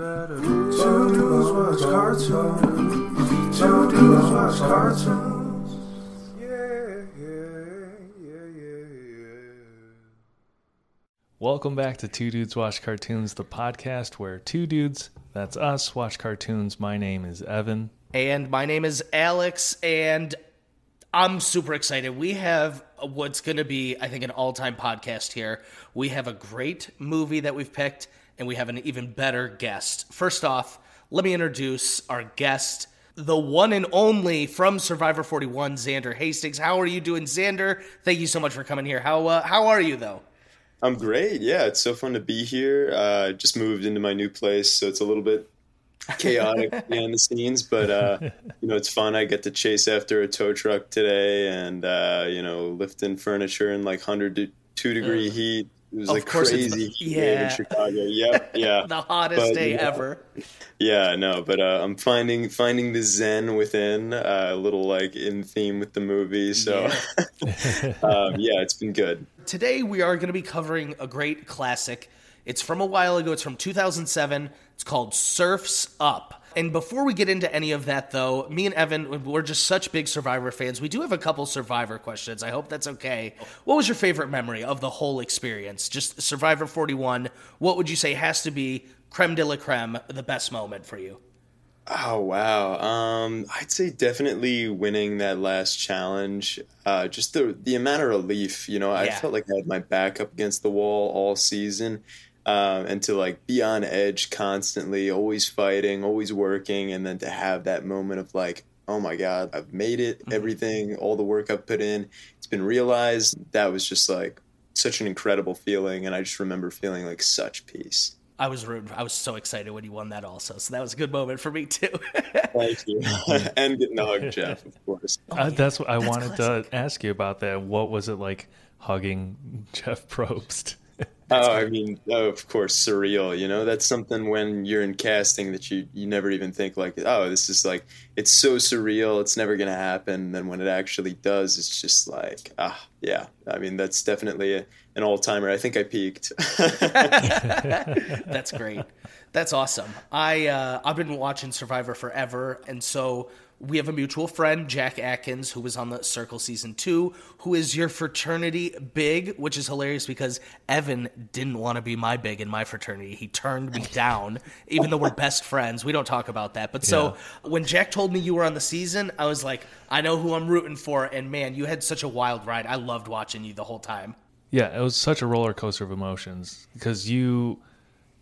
better. Two dudes watch cartoons. Two dudes watch cartoons. Yeah, yeah, yeah, yeah, yeah. Welcome back to Two Dudes Watch Cartoons, the podcast where two dudes, that's us, watch cartoons. My name is Evan. And my name is Alex, and I'm super excited. We have what's going to be, I think, an all time podcast here. We have a great movie that we've picked, and we have an even better guest. First off, let me introduce our guest, the one and only from Survivor 41, Xander Hastings. How are you doing, Xander? Thank you so much for coming here. How, uh, how are you, though? I'm great. Yeah, it's so fun to be here. Uh, just moved into my new place, so it's a little bit chaotic behind the scenes, but uh, you know, it's fun. I get to chase after a tow truck today, and uh, you know, lifting furniture in like hundred two degree heat. It was Of it's- crazy yeah. in Chicago. Yep, yeah. The hottest But, day yeah. ever. Yeah, no, but uh, I'm finding finding the zen within, uh, a little like in theme with the movie. So, um, yeah, it's been good. Today we are going to be covering a great classic. It's from a while ago. It's from 2007. It's called Surfs Up. And before we get into any of that, though, me and Evan, we're just such big Survivor fans. We do have a couple Survivor questions. I hope that's okay. What was your favorite memory of the whole experience? Just Survivor 41. What would you say has to be creme de la creme, the best moment for you? Oh wow. Um, I'd say definitely winning that last challenge. Uh, just the the amount of relief, you know, I Yeah. felt like I had my back up against the wall all season. Um, and to like be on edge constantly, always fighting, always working, and then to have that moment of like, oh my god, I've made it. Everything, all the work I've put in, it's been realized. That was just like such an incredible feeling, and I just remember feeling like such peace. I was rooting. I was so excited when you won that, also. So that was a good moment for me too. Thank you, and getting to hug Jeff, of course. Uh, that's what I That's wanted classic. to ask you about that. What was it like hugging Jeff Probst? oh, I mean, oh, of course, surreal. You know, that's something when you're in casting that you you never even think like, oh, this is like it's so surreal. It's never gonna happen. Then when it actually does, it's just like, ah, yeah. I mean, that's definitely a, an all timer. I think I peaked. That's great. That's awesome. I uh, I've been watching Survivor forever, and so we have a mutual friend, Jack Atkins, who was on the Circle season two, who is your fraternity big, which is hilarious because Evan didn't want to be my big in my fraternity. He turned me down, even though we're best friends. We don't talk about that. But so when Jack told me you were on the season, I was like, I know who I'm rooting for, and man, you had such a wild ride. I loved watching you the whole time. Yeah, it was such a roller coaster of emotions because you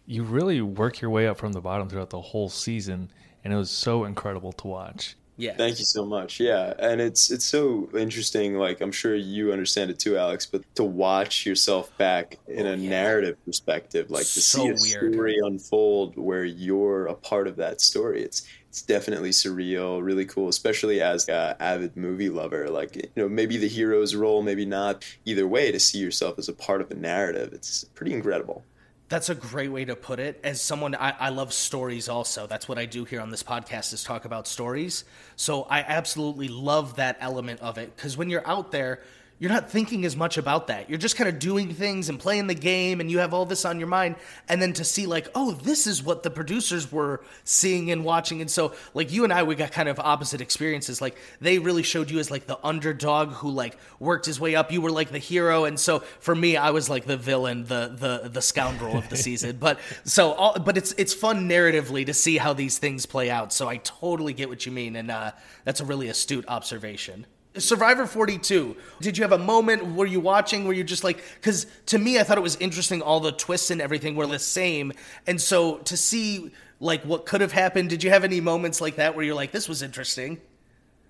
you really work your way up from the bottom throughout the whole season, and it was so incredible to watch. Yeah. Thank you so much. Yeah, and it's it's so interesting. Like I'm sure you understand it too, Alex. But to watch yourself back in Oh, a yeah. narrative perspective, like to So see a weird. story unfold where you're a part of that story, it's it's definitely surreal, really cool. Especially as a avid movie lover, like you know maybe the hero's role, maybe not. Either way, to see yourself as a part of a narrative, it's pretty incredible. That's a great way to put it. As someone, I, I love stories also. That's what I do here on this podcast is talk about stories. So I absolutely love that element of it because when you're out there, you're not thinking as much about that. You're just kind of doing things and playing the game, and you have all this on your mind. And then to see, like, oh, this is what the producers were seeing and watching. And so, like, you and I, we got kind of opposite experiences. Like, they really showed you as, like, the underdog who, like, worked his way up. You were, like, the hero. And so, for me, I was, like, the villain, the, the, the scoundrel of the season. But so, all, but it's, it's fun narratively to see how these things play out. So, I totally get what you mean. And uh, that's a really astute observation. Survivor 42. Did you have a moment? Were you watching? Were you just like, because to me, I thought it was interesting. All the twists and everything were the same. And so to see like what could have happened, did you have any moments like that where you're like, this was interesting?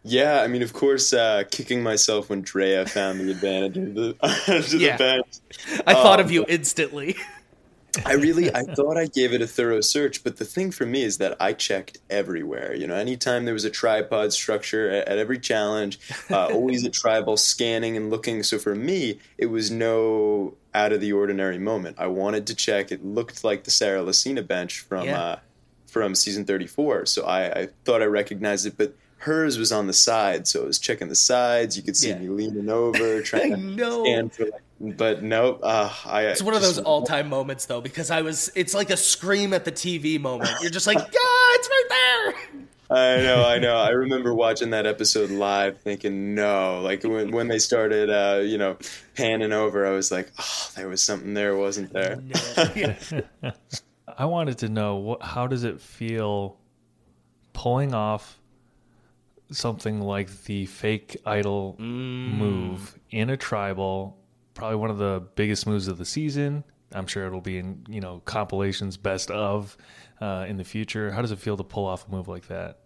Yeah, I mean, of course, uh, kicking myself when Drea found the advantage of the, Yeah. the bench. I thought Oh, of you instantly. I really, I thought I gave it a thorough search, but the thing for me is that I checked everywhere. You know, anytime there was a tripod structure at, at every challenge, uh, always a tribal scanning and looking. So for me, it was no out of the ordinary moment. I wanted to check. It looked like the Sarah Lacina bench from Yeah. uh, from season thirty four. So I, I thought I recognized it, but. Hers was on the side, so I was checking the sides. You could see Yeah. me leaning over, trying to know. scan for like but nope. Uh, I It's one of those all-time moments though, because I was. It's like a scream at the TV moment. You're just like, yeah, it's right there. I know, I know. I remember watching that episode live, thinking, no. Like when when they started, uh, you know, panning over, I was like, oh, there was something there, wasn't there? I wanted to know what how does it feel pulling off something like the fake idol move in a tribal, probably one of the biggest moves of the season. I'm sure it'll be in, you know, compilations best of uh, in the future. How does it feel to pull off a move like that?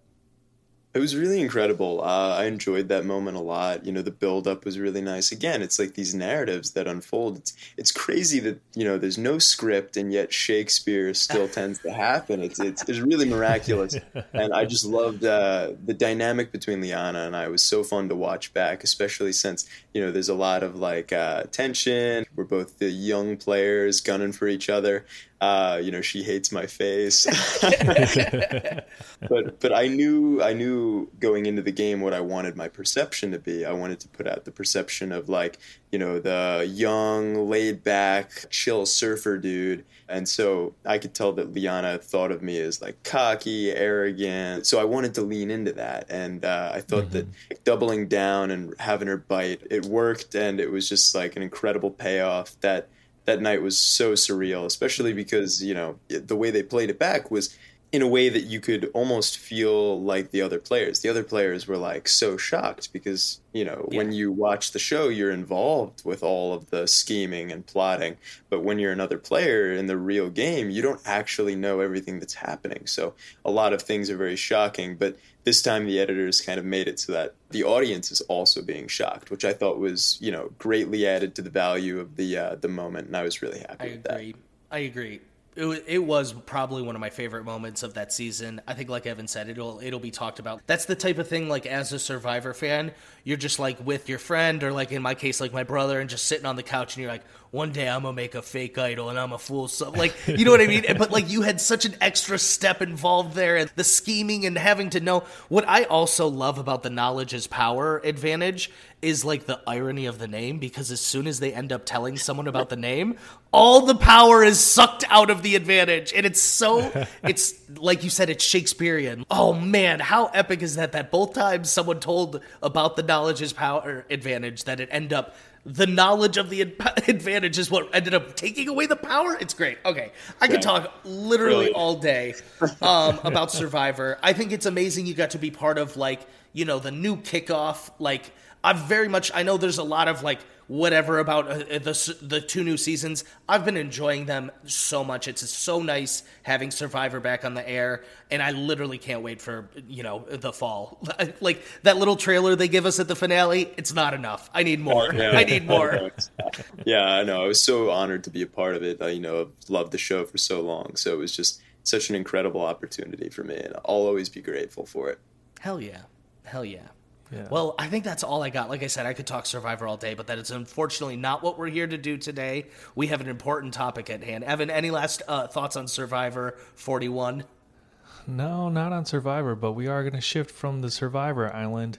It was really incredible. Uh, I enjoyed that moment a lot. You know, the build up was really nice. Again, it's like these narratives that unfold. It's it's crazy that you know there's no script and yet Shakespeare still tends to happen. It's it's, it's really miraculous, and I just loved uh, the dynamic between Liana and I. It was so fun to watch back, especially since you know there's a lot of like uh, tension. We're both the young players gunning for each other. Uh, you know, she hates my face. but but I knew I knew going into the game what I wanted my perception to be. I wanted to put out the perception of like you know the young, laid back, chill surfer dude, and so I could tell that Liana thought of me as like cocky, arrogant. So I wanted to lean into that, and uh, I thought that doubling down and having her bite it worked, and it was just like an incredible payoff that. That night was so surreal, especially because you know the way they played it back was in a way that you could almost feel like the other players. The other players were like so shocked because, you know, when you watch the show, you're involved with all of the scheming and plotting. But when you're another player in the real game, you don't actually know everything that's happening. So a lot of things are very shocking. But this time the editors kind of made it so that the audience is also being shocked, which I thought was, you know, greatly added to the value of the uh, the moment. And I was really happy I with that. agree. I agree. It, it was probably one of my favorite moments of that season. I think, like Evan said, it'll it'll be talked about. That's the type of thing, like as a Survivor fan, you're just like with your friend, or like in my case, like my brother, and just sitting on the couch, and you're like, one day I'm gonna make a fake idol, and I'm a fool. So, like, you know what I mean? But like, you had such an extra step involved there, and the scheming and having to know. What I also love about the knowledge is power advantage is like the irony of the name because as soon as they end up telling someone about the name, all the power is sucked out of the advantage. And it's so, it's like you said, it's Shakespearean. Oh man, how epic is that? That both times someone told about the knowledge is power advantage, that it end up. The knowledge of the ad- advantage is what ended up taking away the power. It's great. Okay, I could talk literally Really? all day um, about Survivor. I think it's amazing you got to be part of like you know the new kickoff. Like I've very much. I know there's a lot of like whatever about uh, the the two new seasons. I've been enjoying them so much. It's so nice having Survivor back on the air, and I literally can't wait for you know the fall. like that little trailer they give us at the finale. It's not enough. I need more. Yeah. I need more. yeah, I know. I was so honored to be a part of it. I, you know, I've loved the show for so long, so it was just such an incredible opportunity for me, and I'll always be grateful for it. Hell yeah. Hell yeah. Yeah. Well, I think that's all I got. Like I said, I could talk Survivor all day, but that is unfortunately not what we're here to do today. We have an important topic at hand. Evan, any last uh, thoughts on Survivor 41? No, not on Survivor, but we are going to shift from the Survivor Island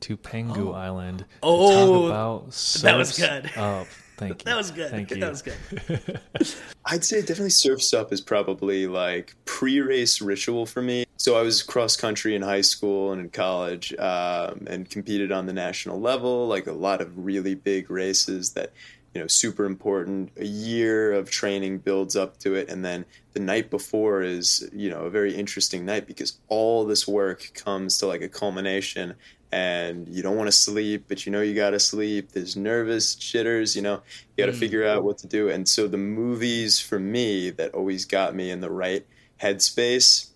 to Pengu Island. to Oh, talk about that was good. Up. Thank you. That was good. Thank you. That was good. I'd say definitely Surf's Up is probably like pre-race ritual for me. So I was cross country in high school and in college, um, and competed on the national level, like a lot of really big races that you know super important. A year of training builds up to it, and then the night before is you know a very interesting night because all this work comes to like a culmination. And you don't want to sleep, but you know you got to sleep. There's nervous jitters, you know, you got to hmm. figure out what to do. And so the movies for me that always got me in the right headspace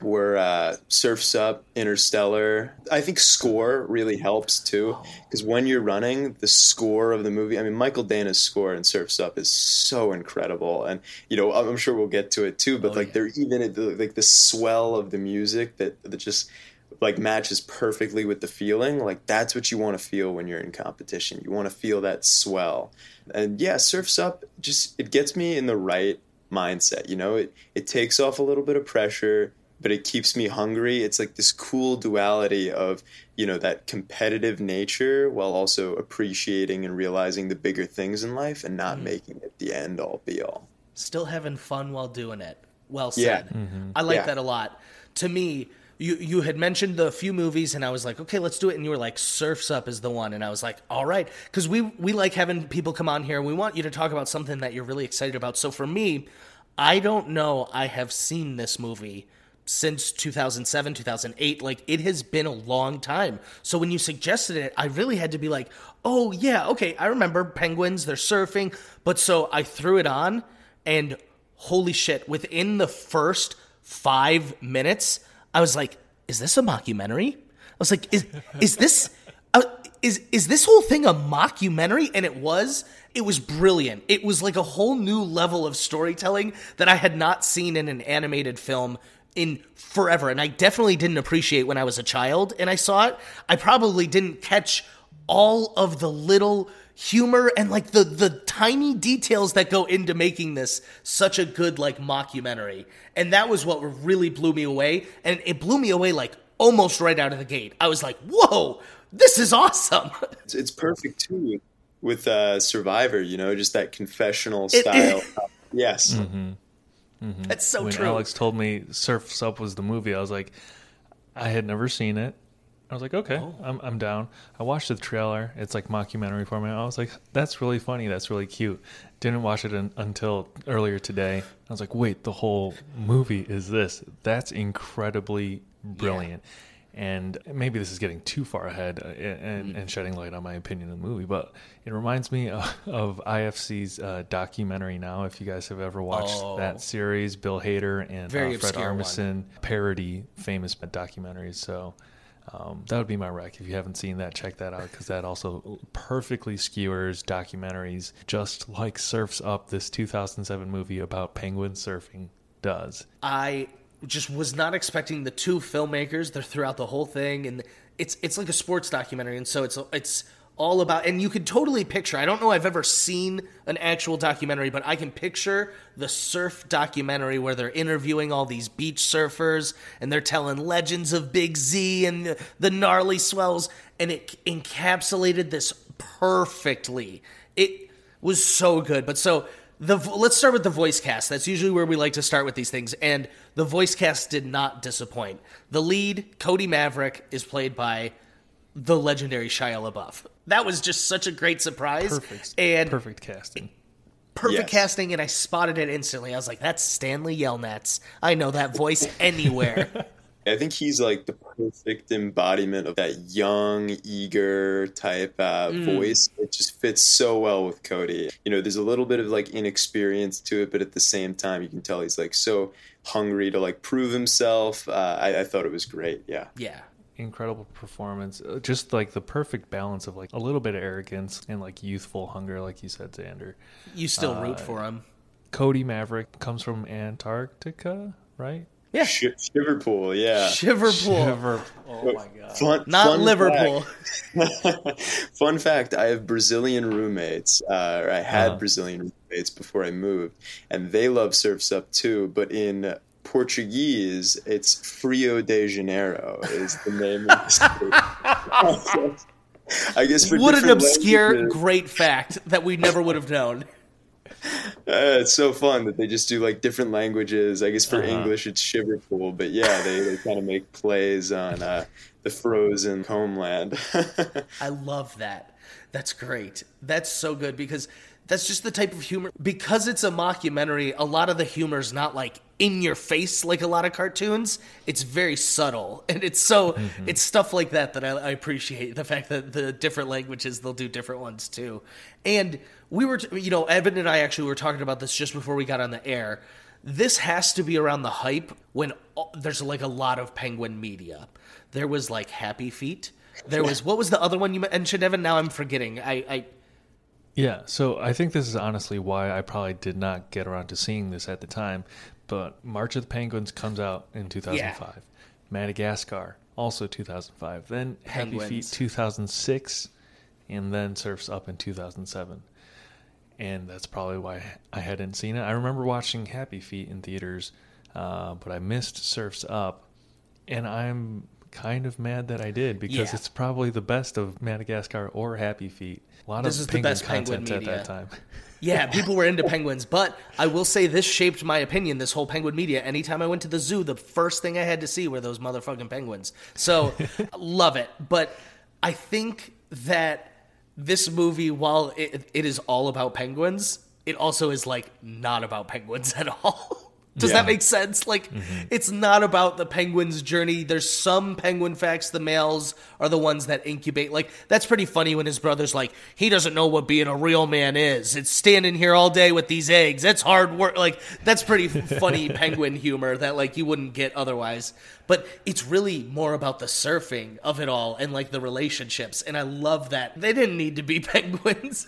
were uh, Surfs Up, Interstellar. I think score really helps too, because when you're running, the score of the movie. I mean, Mychael Danna's score in Surfs Up is so incredible, and you know, I'm I'm sure we'll get to it too. But Oh, like, yeah. they're even like the swell of the music that that just like matches perfectly with the feeling. Like that's what you want to feel when you're in competition. You want to feel that swell, and yeah, Surfs Up just it gets me in the right mindset. You know, it it takes off a little bit of pressure. But it keeps me hungry. It's like this cool duality of, you know, that competitive nature while also appreciating and realizing the bigger things in life and not mm-hmm. making it the end all be all. Still having fun while doing it. Well Yeah. said. Mm-hmm. I like Yeah. that a lot. To me, you you had mentioned the few movies, and I was like, okay, let's do it. And you were like, Surfs Up is the one, and I was like, all right, because we we like having people come on here. We want you to talk about something that you're really excited about. So for me, I don't know. I have seen this movie since 2007 2008 like it has been a long time. So when you suggested it i really had to be like oh yeah okay i remember penguins they're surfing. But so i threw it on and holy shit within the first five minutes i was like is this a mockumentary? I was like is, is this uh, is is this whole thing a mockumentary? And it was. It was brilliant. It was like a whole new level of storytelling that i had not seen in an animated film in forever. And i definitely didn't appreciate when i was a child and i saw it. I probably didn't catch all of the little humor and like the the tiny details that go into making this such a good like mockumentary. And that was what really blew me away. And it blew me away like almost right out of the gate. I was like whoa this is awesome. It's, it's perfect too with, with uh, Survivor, you know, just that confessional style. yes. Mm-hmm. that's so when true Alex told me Surfs Up was the movie, I was like, I had never seen it. I was like, okay, Oh. I'm, I'm down. I watched the trailer. It's like mockumentary format. I was like, that's really funny. That's really cute. Didn't watch it un- until earlier today. I was like, wait, the whole movie is this. That's incredibly brilliant. And maybe this is getting too far ahead uh, and, and shedding light on my opinion of the movie, but it reminds me of, of IFC's uh, documentary now. If you guys have ever watched Oh. that series, Bill Hader and uh, Fred obscure one. Armisen parody famous documentaries. So um, that would be my rec. If you haven't seen that, check that out because that also perfectly skewers documentaries, just like Surfs Up, this 2007 movie about penguin surfing does. I just was not expecting the two filmmakers. They're throughout the whole thing, and it's it's like a sports documentary, and so it's it's all about. And you could totally picture. I don't know. I've ever seen an actual documentary, but I can picture the surf documentary where they're interviewing all these beach surfers, and they're telling legends of Big Z and the, the gnarly swells, and it encapsulated this perfectly. It was so good. But so the let's start with the voice cast. That's usually where we like to start with these things, and the voice cast did not disappoint. The lead, Cody Maverick, is played by the legendary Shia LaBeouf. That was just such a great surprise Perfect. and Perfect casting. perfect Yes. casting, and I spotted it instantly. I was like, "That's Stanley Yelnats. I know that voice anywhere." I think he's like the perfect embodiment of that young, eager type uh, voice. It just fits so well with Cody. You know, there's a little bit of like inexperience to it, but at the same time, you can tell he's like so hungry to like prove himself. Uh, I, I thought it was great. Yeah. yeah, Incredible performance. Uh, Just like the perfect balance of like a little bit of arrogance and like youthful hunger, like you said, Xander. you still root for him. Cody Maverick comes from Antarctica, right? Yeah, Sh- Shiverpool, yeah. Shiverpool, Never. Oh my god. Fun, not fun Liverpool. Fact, fun fact: I have Brazilian roommates. Uh, or I had Uh-huh. Brazilian roommates before I moved, and they love Surfs Up too. But in Portuguese, it's Frio de Janeiro is the name of the state. I guess for What an obscure, languages- great fact that we never would have known. Uh, it's so fun that they just do like different languages. I guess for Uh-huh. English it's Shiverpool, but yeah, they, they kind of make plays on uh, the frozen homeland. I love that. That's great. That's so good because that's just the type of humor. Because it's a mockumentary, a lot of the humor's not like in your face like a lot of cartoons. It's very subtle. And it's so, mm-hmm. it's stuff like that that I, I appreciate. The fact that the different languages, they'll do different ones too. And we were, t- you know, Evan and I actually were talking about this just before we got on the air. This has to be around the hype when all, there's like a lot of penguin media. There was like Happy Feet. There was what was the other one you mentioned, Evan? Now I'm forgetting. I, I Yeah, so I think this is honestly why I probably did not get around to seeing this at the time. But March of the Penguins comes out in 2005. Madagascar, also 2005. Then Happy Feet 2006, and then Surfs Up in 2007. And that's probably why I hadn't seen it. I remember watching Happy Feet in theaters uh, but I missed Surfs Up, and I'm kind of mad that I did because Yeah. it's probably the best of Madagascar or Happy Feet. A lot This of is the penguin best penguin media. at that time. Yeah, people were into penguins, but I will say this shaped my opinion. This whole penguin media. Anytime I went to the zoo, the first thing I had to see were those motherfucking penguins. So, love it. But I think that this movie, while it, it is all about penguins, it also is like not about penguins at all. Does Yeah. that make sense? Like, mm-hmm. it's not about the penguin's journey. There's some penguin facts. The males are the ones that incubate. Like, that's pretty funny when his brother's like, he doesn't know what being a real man is. It's standing here all day with these eggs. It's hard work. Like, that's pretty funny penguin humor that, like, you wouldn't get otherwise. But it's really more about the surfing of it all and, like, the relationships. And I love that. They didn't need to be penguins.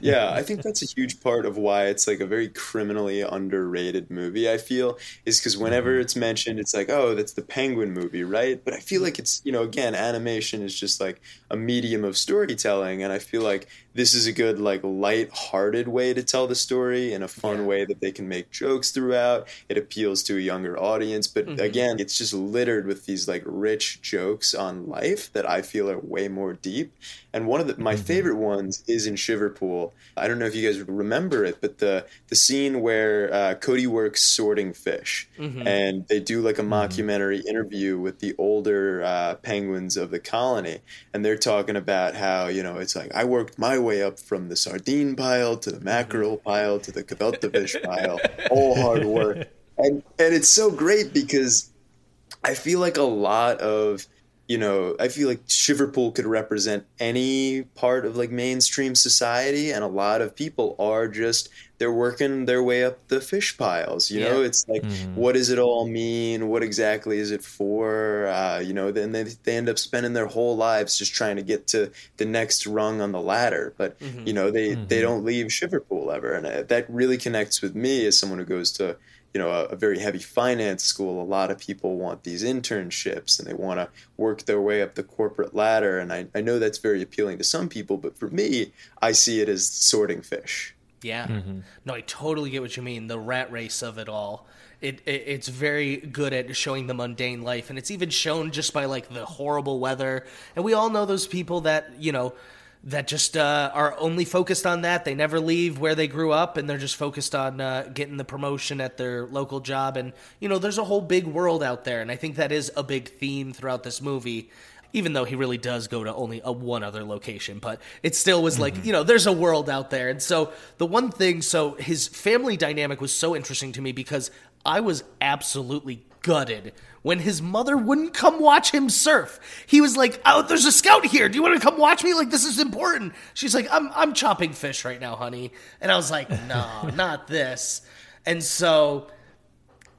Yeah, I think that's a huge part of why it's like a very criminally underrated movie. I feel is because whenever mm-hmm. it's mentioned, it's like, oh, that's the Penguin movie, right? But I feel like it's you know again, animation is just like a medium of storytelling, and I feel like this is a good like light-hearted way to tell the story in a fun Yeah. way that they can make jokes throughout. It appeals to a younger audience, but Mm-hmm. again, it's just littered with these like rich jokes on life that I feel are way more deep. And one of the, my Mm-hmm. favorite ones is in Shiverpool. I don't know if you guys remember it, but the the scene where uh, Cody works sorting fish, Mm-hmm. and they do like a mockumentary interview with the older uh, penguins of the colony, and they're talking about how you know it's like I worked my way up from the sardine pile to the mackerel mm-hmm. pile to the fish pile, all hard work, and and it's so great because I feel like a lot of you know, I feel like Shiverpool could represent any part of like mainstream society, and a lot of people are just they're working their way up the fish piles. You know, Yeah. it's like, what does it all mean? What exactly is it for? Uh, you know, then they they end up spending their whole lives just trying to get to the next rung on the ladder, but you know, they they don't leave Shiverpool ever, and uh, that really connects with me as someone who goes to you know a, a very heavy finance school a lot of people want these internships and they want to work their way up the corporate ladder and I, I know that's very appealing to some people but for me i see it as sorting fish Yeah. Mm-hmm. No, I totally get what you mean. The rat race of it all. It, it it's very good at showing the mundane life, and it's even shown just by like the horrible weather. And we all know those people that you know that just uh, are only focused on that. They never leave where they grew up, and they're just focused on uh, getting the promotion at their local job. And you know, there's a whole big world out there, and I think that is a big theme throughout this movie even though he really does go to only a one other location but it still was like you know there's a world out there and so the one thing so his family dynamic was so interesting to me because i was absolutely gutted. When his mother wouldn't come watch him surf he was like oh there's a scout here. Do you want to come watch me? Like this is important. She's like i'm i'm chopping fish right now honey. And i was like no not this. And so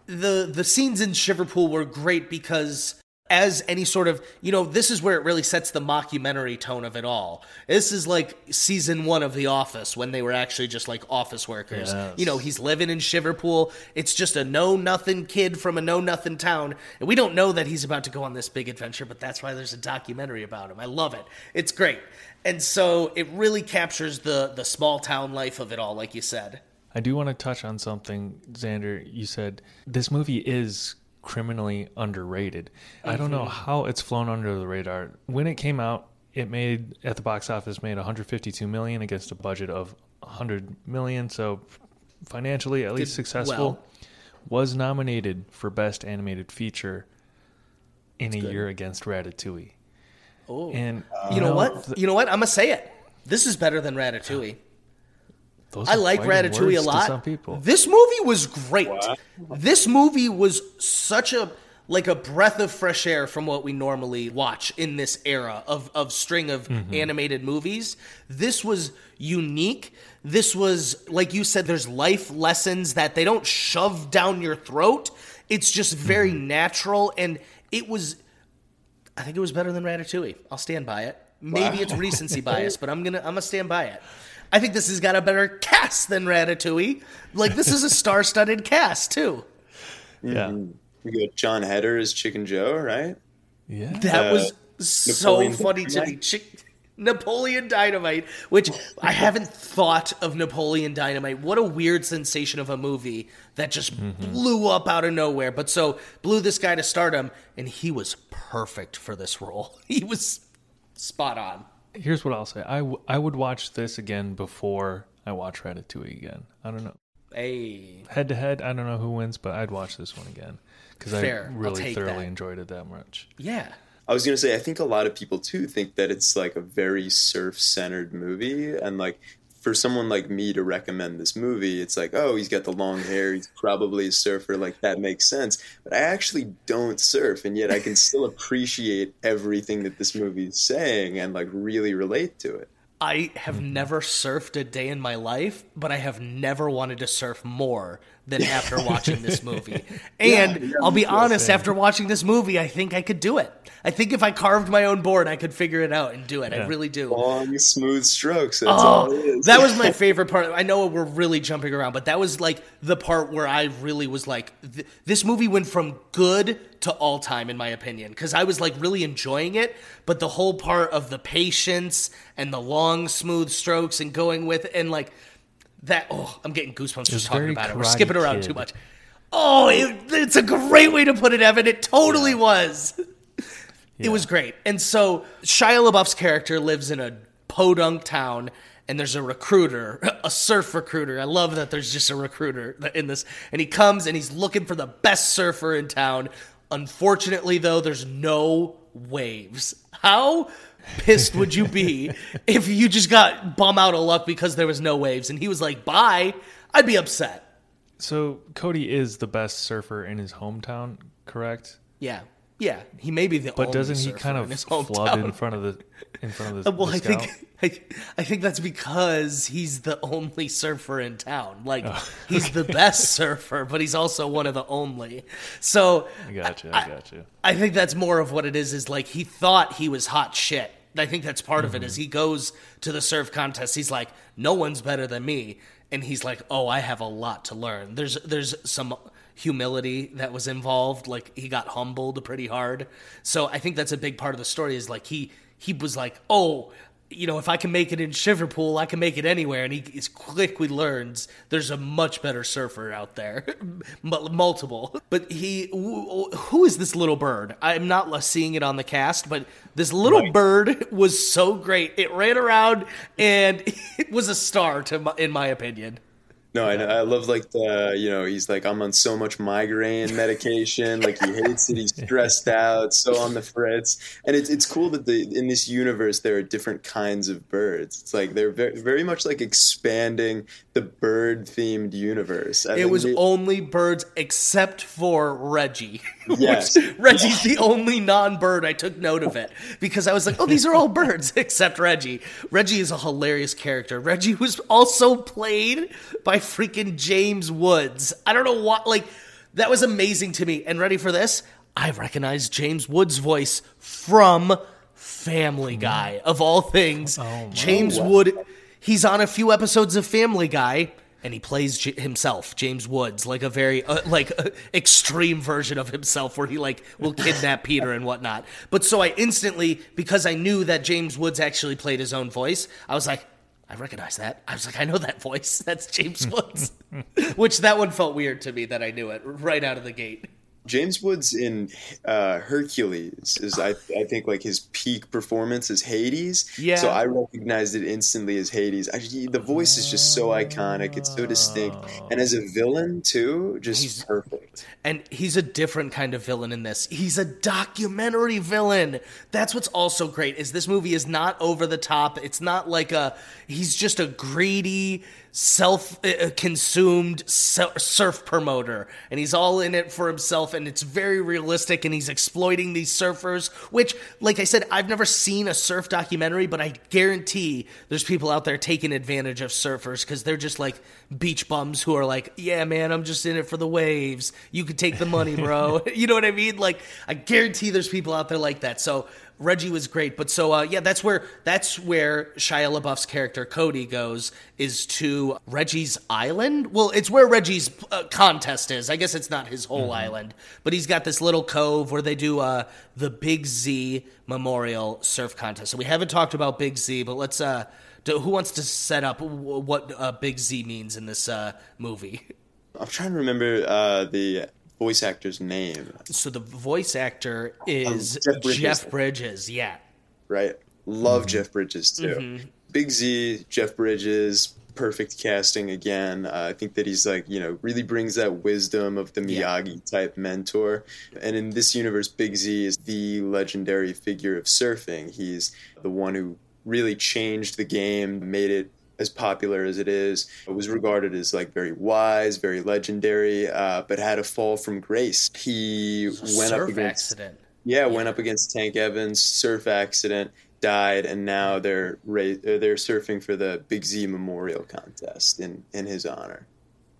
the the scenes in Shiverpool were great because as any sort of you know this is where it really sets the mockumentary tone of it all. This is like season one of the office when they were actually just like office workers. Yes. you know he's living in shiverpool. It's just a know nothing kid from a know nothing town. And we don't know that he's about to go on this big adventure but that's why there's a documentary about him. I love it. It's great. And so it really captures the the small town life of it all like you said. I do want to touch on something, Xander. You said this movie is criminally underrated. I don't know mhm. how it's flown under the radar. When it came out, it made at the box office made 152 million against a budget of 100 million. So financially, at least Did successful. well. Was nominated for best animated feature in a good. year against Ratatouille. oh And you know no, what th- you know what i'm gonna say it this is better than ratatouille those I like fighting Ratatouille a words to lot. some people. This movie was great. This movie was such a like a breath of fresh air from what we normally watch in this era of of string of Mm-hmm. animated movies. This was unique. This was like you said there's life lessons that they don't shove down your throat. It's just very Mm-hmm. natural and it was I think it was better than Ratatouille. I'll stand by it. Maybe it's recency bias, but I'm gonna I'm gonna stand by it. I think this has got a better cast than Ratatouille. Like this is a star-studded cast too. yeah. we got jon heder as chicken joe right Yeah. That Uh, was so Napoleon funny to me. Dynamite? Chick- Napoleon Dynamite, which I haven't thought of Napoleon Dynamite. What a weird sensation of a movie that just blew up out of nowhere. But so blew this guy to stardom, and he was perfect for this role. He was spot on. Here's what I'll say. I, w- I would watch this again before I watch Ratatouille again. I don't know. Hey, Head to head, I don't know who wins, but I'd watch this one again because I Fair. I'll really take thoroughly that. enjoyed it that much. yeah. I was gonna say, I think a lot of people too think that it's like a very surf centered movie, and like for someone like me to recommend this movie, it's like, oh, he's got the long hair, he's probably a surfer, like that makes sense. But I actually don't surf, and yet I can still appreciate everything that this movie is saying and like really relate to it. I have never surfed a day in my life, but I have never wanted to surf more than after watching this movie. And yeah, I'll be honest, same. after watching this movie, I think I could do it. I think if I carved my own board, I could figure it out and do it. I really do. Long, smooth strokes. That's oh, all it Oh, that was my favorite part. I know we're really jumping around, but that was like the part where I really was like, th- this movie went from good to all time, in my opinion, because I was like really enjoying it. But the whole part of the patience and the long, smooth strokes and going with and like that. Oh, I'm getting goosebumps just talking about it. We're skipping around Kid. too much. Oh, it, it's a great way to put it, Evan. It totally was. It was great. And so Shia LaBeouf's character lives in a podunk town, and there's a recruiter, a surf recruiter. I love that there's just a recruiter in this. And he comes and he's looking for the best surfer in town. Unfortunately, though, there's no waves. How pissed would you be if you just got bum out of luck because there was no waves? And he was like, bye. I'd be upset. So Cody is the best surfer in his hometown, correct? Yeah. Yeah. He may be the But doesn't he kind of his flood in front of the in front of the, Well, the I think? I, I think that's because he's the only surfer in town. Like oh, he's the best surfer, but he's also one of the only. So I got you. I got you. I think that's more of what it is. Is like he thought he was hot shit. I think that's part of it. Is mm-hmm. he goes to the surf contest? He's like, no one's better than me, and he's like, oh, I have a lot to learn. There's there's some humility that was involved. Like he got humbled pretty hard. So I think that's a big part of the story. Is like he he was like, oh. You know, if I can make it in Shiverpool, I can make it anywhere. And he is quickly learns there's a much better surfer out there, multiple. But he, who is this little bird? I'm not seeing it on the cast, but this little bird was so great. It ran around and it was a star, to my, in my opinion. No, I, I love like the you know he's like I'm on so much migraine medication like he hates it he's stressed out so on the fritz and it's it's cool that the in this universe there are different kinds of birds it's like they're very, very much like expanding the bird themed universe I It was they- only birds except for Reggie. Yes. Reggie's the only non-bird I took note of it because I was like, "Oh, these are all birds except Reggie." Reggie is a hilarious character. Reggie was also played by freaking James Woods. I don't know what like that was amazing to me. And ready for this? I recognize James Woods' voice from Family Guy of all things. James Wood he's on a few episodes of Family Guy and he plays J- himself, James Woods, like a very uh, like uh, extreme version of himself, where he like will kidnap Peter and whatnot. But so I instantly, because I knew that James Woods actually played his own voice, I was like, I recognize that. I was like, I know that voice. That's James Woods. Which that one felt weird to me that I knew it right out of the gate. James Woods in uh, Hercules is I, I think like his peak performance is Hades. Yeah. So I recognized it instantly as Hades. I, the voice is just so iconic. It's so distinct, and as a villain too, just He's- perfect. And he's a different kind of villain in this. He's a documentary villain. That's what's also great is this movie is not over the top. It's not like a he's just a greedy self-consumed uh, uh, surf promoter. And he's all in it for himself and it's very realistic and he's exploiting these surfers which like I said I've never seen a surf documentary but I guarantee there's people out there taking advantage of surfers cuz they're just like beach bums who are like yeah man I'm just in it for the waves. You could take the money bro. You know what I mean? Like I guarantee there's people out there like that. So Reggie was great, but so uh, yeah, that's where that's where Shia LaBeouf's character Cody goes is to Reggie's island. Well, it's where Reggie's uh, contest is. I guess it's not his whole island, but he's got this little cove where they do uh, the Big Z Memorial Surf Contest. So we haven't talked about Big Z, but let's. Uh, do, who wants to set up w- what uh, Big Z means in this uh, movie? I'm trying to remember uh, the voice actor's name. So the voice actor um, is Jeff Bridges. Jeff Bridges. Yeah. right? Love mm-hmm. Jeff Bridges too. Mm-hmm. Big Z, Jeff Bridges, perfect casting again. Uh, I think that he's like, you know, really brings that wisdom of the Yeah. Miyagi type mentor. And in this universe, Big Z is the legendary figure of surfing. He's the one who really changed the game, made it as popular as it is. It was regarded as like very wise, very legendary, uh, but had a fall from grace. He went up against accident. yeah, went up against Tank Evans, surf accident, died, and now they're ra- they're surfing for the Big Z Memorial Contest in in his honor.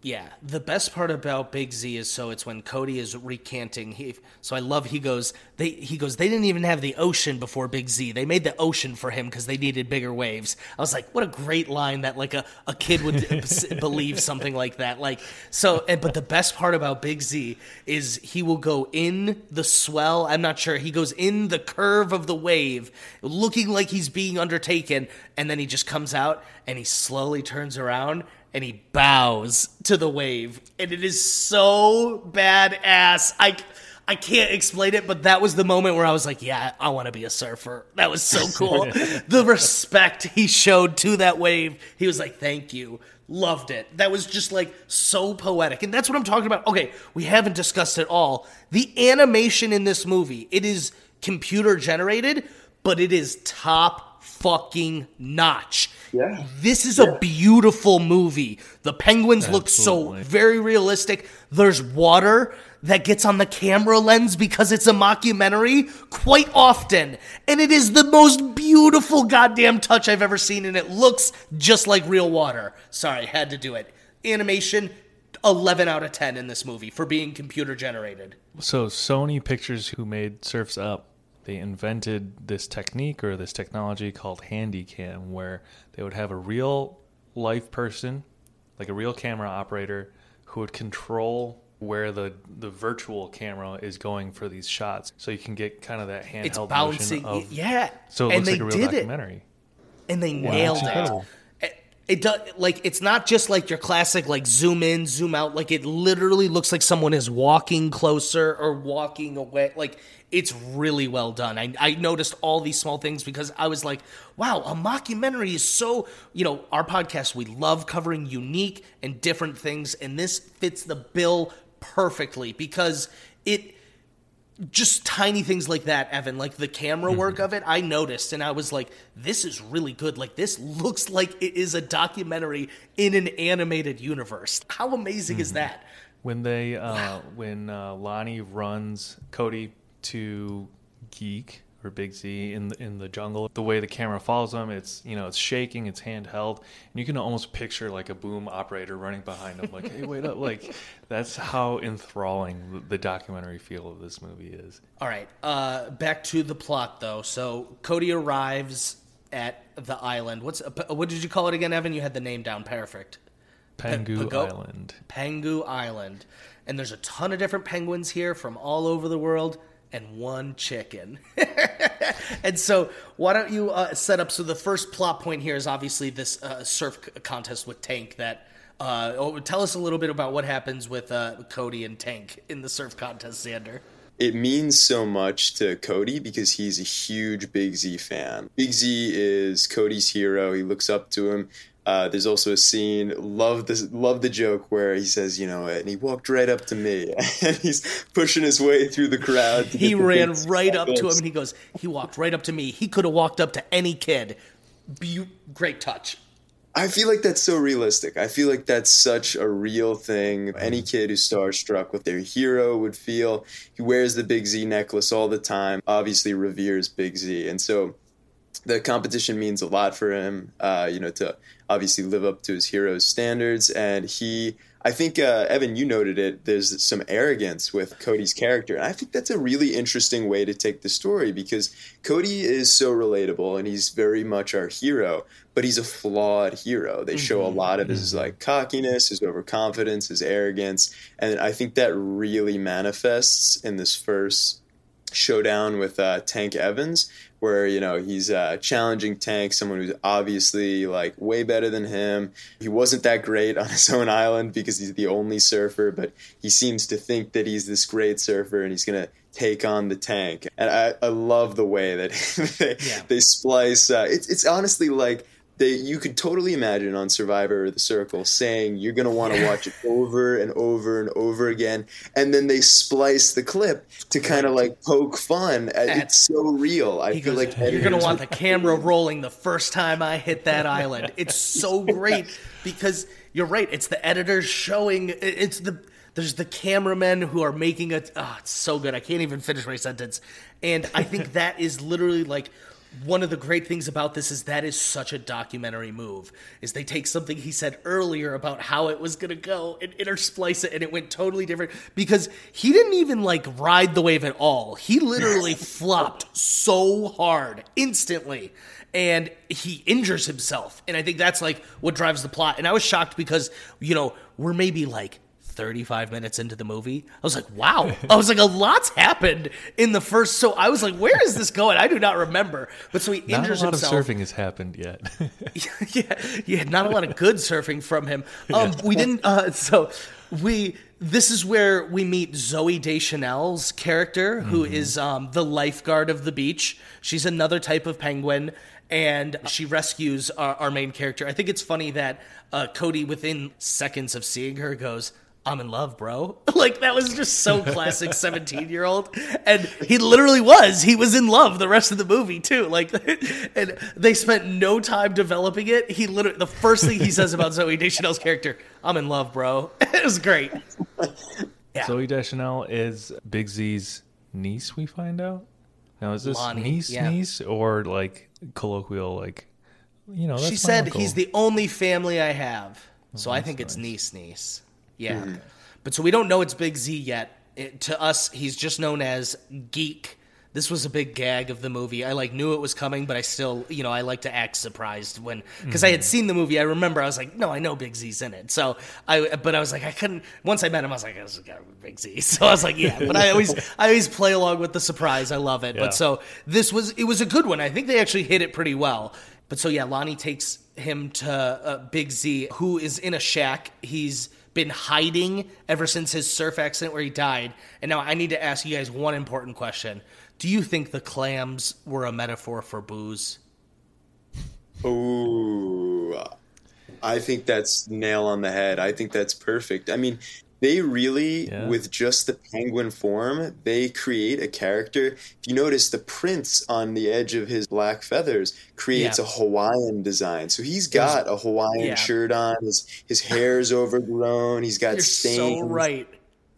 Yeah, the best part about Big Z is so it's when Cody is recanting. He so I love he goes they he goes they didn't even have the ocean before Big Z. They made the ocean for him because they needed bigger waves. I was like, what a great line that like a, a kid would believe something like that. Like so, and, but the best part about Big Z is he will go in the swell. I'm not sure he goes in the curve of the wave, looking like he's being undertaken, and then he just comes out and he slowly turns around and he bows to the wave, and it is so badass. I I can't explain it, but that was the moment where I was like, "Yeah, I want to be a surfer." That was so cool. the respect he showed to that wave. He was like, "Thank you." Loved it. That was just like so poetic. And that's what I'm talking about. Okay, we haven't discussed it all. The animation in this movie, it is computer generated, but it is top fucking notch. Yeah. This is a beautiful movie. The penguins look so very realistic. There's water that gets on the camera lens because it's a mockumentary quite often. And it is the most beautiful goddamn touch I've ever seen, and it looks just like real water. Sorry, had to do it. Animation, 11 out of 10 in this movie for being computer generated. So Sony Pictures, who made Surfs Up, they invented this technique or this technology called Handycam, where they would have a real life person, like a real camera operator, who would control where the the virtual camera is going for these shots, so you can get kind of that handheld It's motion of. yeah. So it and looks they like a real did it. documentary. and they nailed it. It, it does like it's not just like your classic like zoom in, zoom out. Like it literally looks like someone is walking closer or walking away. Like it's really well done. I, I noticed all these small things because I was like, wow, a mockumentary is so. You know, our podcast we love covering unique and different things, and this fits the bill perfectly because it just tiny things like that, Evan, like the camera work of it, I noticed and I was like, this is really good. Like, this looks like it is a documentary in an animated universe. How amazing is that? when they uh, when uh, Lani runs Cody to Geek or Big Z in the, in the jungle, the way the camera follows them, it's you know it's shaking, it's handheld, and you can almost picture like a boom operator running behind them, like hey wait up, like that's how enthralling the, documentary feel of this movie is. All right, uh, back to the plot though. So Cody arrives at the island. What's what did you call it again, Evan? You had the name down. Perfect. Pengu Pago- Island. Pengu Island. And there's a ton of different penguins here from all over the world and one chicken. and so, why don't you uh, set up? So, the first plot point here is obviously this uh, surf c- contest with Tank. That uh, oh, tell us a little bit about what happens with uh, Cody and Tank in the surf contest, Xander. It means so much to Cody because he's a huge Big Z fan. Big Z is Cody's hero. He looks up to him. Uh, there's also a scene, love the love the joke where he says, you know, and he walked right up to me, and he's pushing his way through the crowd. He ran right up to him and he goes, He walked right up to me. He could have walked up to any kid. Be- great touch. I feel like that's so realistic. I feel like that's such a real thing. Any kid who's starstruck with their hero would feel. He wears the Big Z necklace all the time, obviously reveres Big Z. And so the competition means a lot for him. Uh, you know, to obviously live up to his hero's standards, and he. I think uh, Evan, you noted it. There's some arrogance with Cody's character, and I think that's a really interesting way to take the story because Cody is so relatable, and he's very much our hero. But he's a flawed hero. They show a lot of his like cockiness, his overconfidence, his arrogance, and I think that really manifests in this first showdown with uh, Tank Evans, where you know he's uh, challenging Tank, someone who's obviously like way better than him. He wasn't that great on his own island because he's the only surfer, but he seems to think that he's this great surfer and he's gonna take on the tank. And I, I love the way that they, Yeah. they splice. Uh, it's it's honestly like. They, you could totally imagine on Survivor or The Circle saying you're going to want to watch it over and over and over again. And then they splice the clip to kind of like poke fun. Uh, It's so real. I feel goes, like you're gonna want the camera rolling the first time I hit that island. It's so great because you're right. It's the editors showing. It's the there's the cameramen who are making it. Oh, it's so good. I can't even finish my sentence. And I think that is literally like one of the great things about this is that is such a documentary move is they take something he said earlier about how it was going to go and intersplice it and it went totally different because he didn't even like ride the wave at all. He literally flopped so hard instantly and he injures himself. And i think that's like what drives the plot. And i was shocked because you know we're maybe like 35 minutes into the movie. I was like, wow. I was like, a lot's happened in the first. So I was like, where is this going? I do not remember. But so he Not a lot himself. of surfing has happened yet. yeah, yeah, not a lot of good surfing from him. Um, we didn't. Uh, so we. This is where we meet Zooey Deschanel's character, who is um, the lifeguard of the beach. She's another type of penguin, and she rescues our, our main character. I think it's funny that uh, Cody, within seconds of seeing her, goes. I'm in love, bro. Like that was just so classic 17 year old. And he literally was. He was in love the rest of the movie too. Like and they spent no time developing it. He literally the first thing he says about Zooey Deschanel's character, I'm in love, bro. It was great. Yeah. Zooey Deschanel is Big Z's niece. We find out. Now, is this Lani, niece, yeah. niece, or like colloquial, like you know? That's she said uncle. he's the only family I have. So oh, I that's think it's niece niece. Yeah. But so we don't know it's Big Z yet. It, to us, he's just known as Geek. This was a big gag of the movie. I like knew it was coming, but I still, you know, I like to act surprised when because I had seen the movie. I remember I was like, no, I know Big Z's in it. So I, but I was like, I couldn't. Once I met him, I was like, this is gotta be Big Z. So I was like, yeah. But I always, I always play along with the surprise. I love it. Yeah. But so this was, it was a good one. I think they actually hit it pretty well. But so yeah, Lani takes him to uh, Big Z, who is in a shack. He's been hiding ever since his surf accident where he died. And now I need to ask you guys one important question: Do you think the clams were a metaphor for booze? Ooh, I think that's nail on the head. I think that's perfect. I mean, they really, Yeah. with just the penguin form, they create a character. If you notice, the prince on the edge of his black feathers creates Yeah. a Hawaiian design. So he's got a Hawaiian Yeah. shirt on. His his hair's overgrown. He's got You're stains. so right.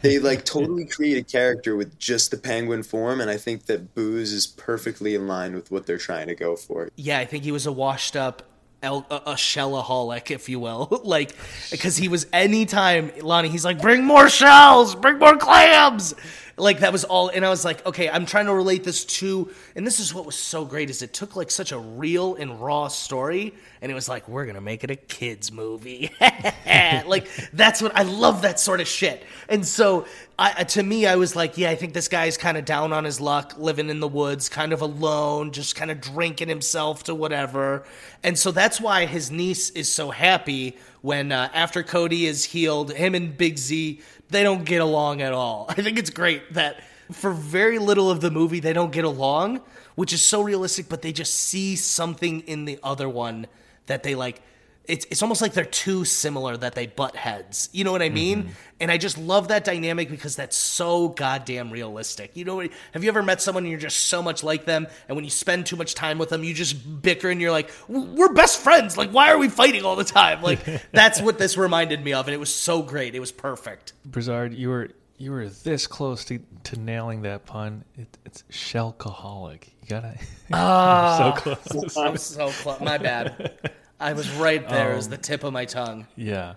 They like totally create a character with just the penguin form, and I think that Booze is perfectly in line with what they're trying to go for. Yeah, I think he was a washed up. El- a, shellaholic, if you will, like because he was anytime Lani, he's like, bring more shells, bring more clams, like that was all. And I was like, okay, I'm trying to relate this to, and this is what was so great is it took like such a real and raw story, and it was like we're gonna make it a kids movie, like that's what I love that sort of shit. And so I, to me, I was like, yeah, I think this guy's kind of down on his luck, living in the woods, kind of alone, just kind of drinking himself to whatever. And so that's why his niece is so happy when uh, after Cody is healed, him and Big Z, they don't get along at all. I think it's great that for very little of the movie, they don't get along, which is so realistic, but they just see something in the other one that they like it's it's almost like they're too similar that they butt heads. You know what I mean? And I just love that dynamic because that's so goddamn realistic. You know, what- have you ever met someone and you're just so much like them, and when you spend too much time with them, you just bicker and you're like, we're best friends. Like, why are we fighting all the time? Like, that's what this reminded me of, and it was so great. It was perfect. Brizard, you were You were this close to, to nailing that pun. It, it's shellcoholic. You gotta. Ah, so close. I'm so close. My bad. I was right there as oh. the tip of my tongue. Yeah.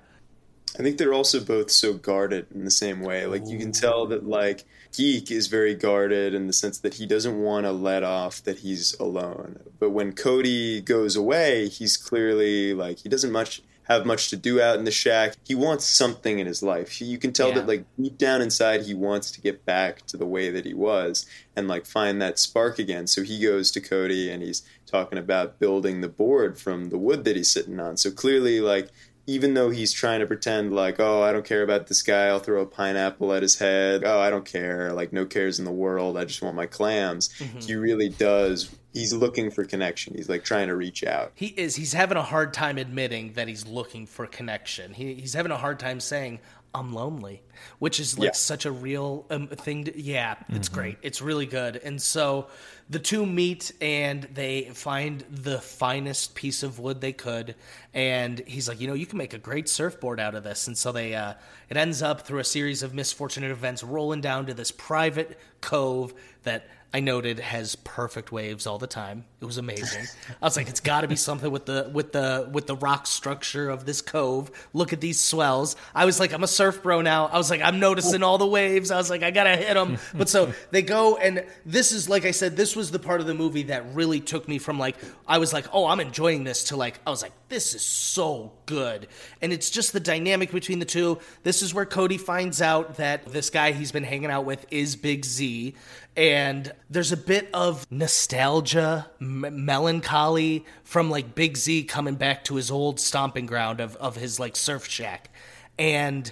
I think they're also both so guarded in the same way. Like you can tell that like Geek is very guarded in the sense that he doesn't want to let off that he's alone. But when Cody goes away, he's clearly like he doesn't much have much to do out in the shack. He wants something in his life. You can tell Yeah. that like deep down inside he wants to get back to the way that he was and like find that spark again. So he goes to Cody and he's talking about building the board from the wood that he's sitting on. So clearly like even though he's trying to pretend like, oh, I don't care about this guy, I'll throw a pineapple at his head. Oh, I don't care. Like, no cares in the world. I just want my clams. Mm-hmm. He really does. He's looking for connection. He's like trying to reach out. He is. He's having a hard time admitting that he's looking for connection. He, he's having a hard time saying, I'm lonely, which is like Yeah. such a real um, thing. To, yeah, it's great. It's really good. And so the two meet and they find the finest piece of wood they could. And he's like, you know, you can make a great surfboard out of this. And so they, uh, it ends up through a series of misfortunate events rolling down to this private cove that I noted has perfect waves all the time. It was amazing. I was like, it's got to be something with the with the with the rock structure of this cove. Look at these swells. I was like, I'm a surf bro now. I was like, I'm noticing all the waves. I was like, I gotta hit them. But so they go, and this is like I said, this was the part of the movie that really took me from like I was like, oh, I'm enjoying this to like I was like, this is so good, and it's just the dynamic between the two. This is where Cody finds out that this guy he's been hanging out with is Big Z and there's a bit of nostalgia, m- melancholy from like Big Z coming back to his old stomping ground of, of his like surf shack. And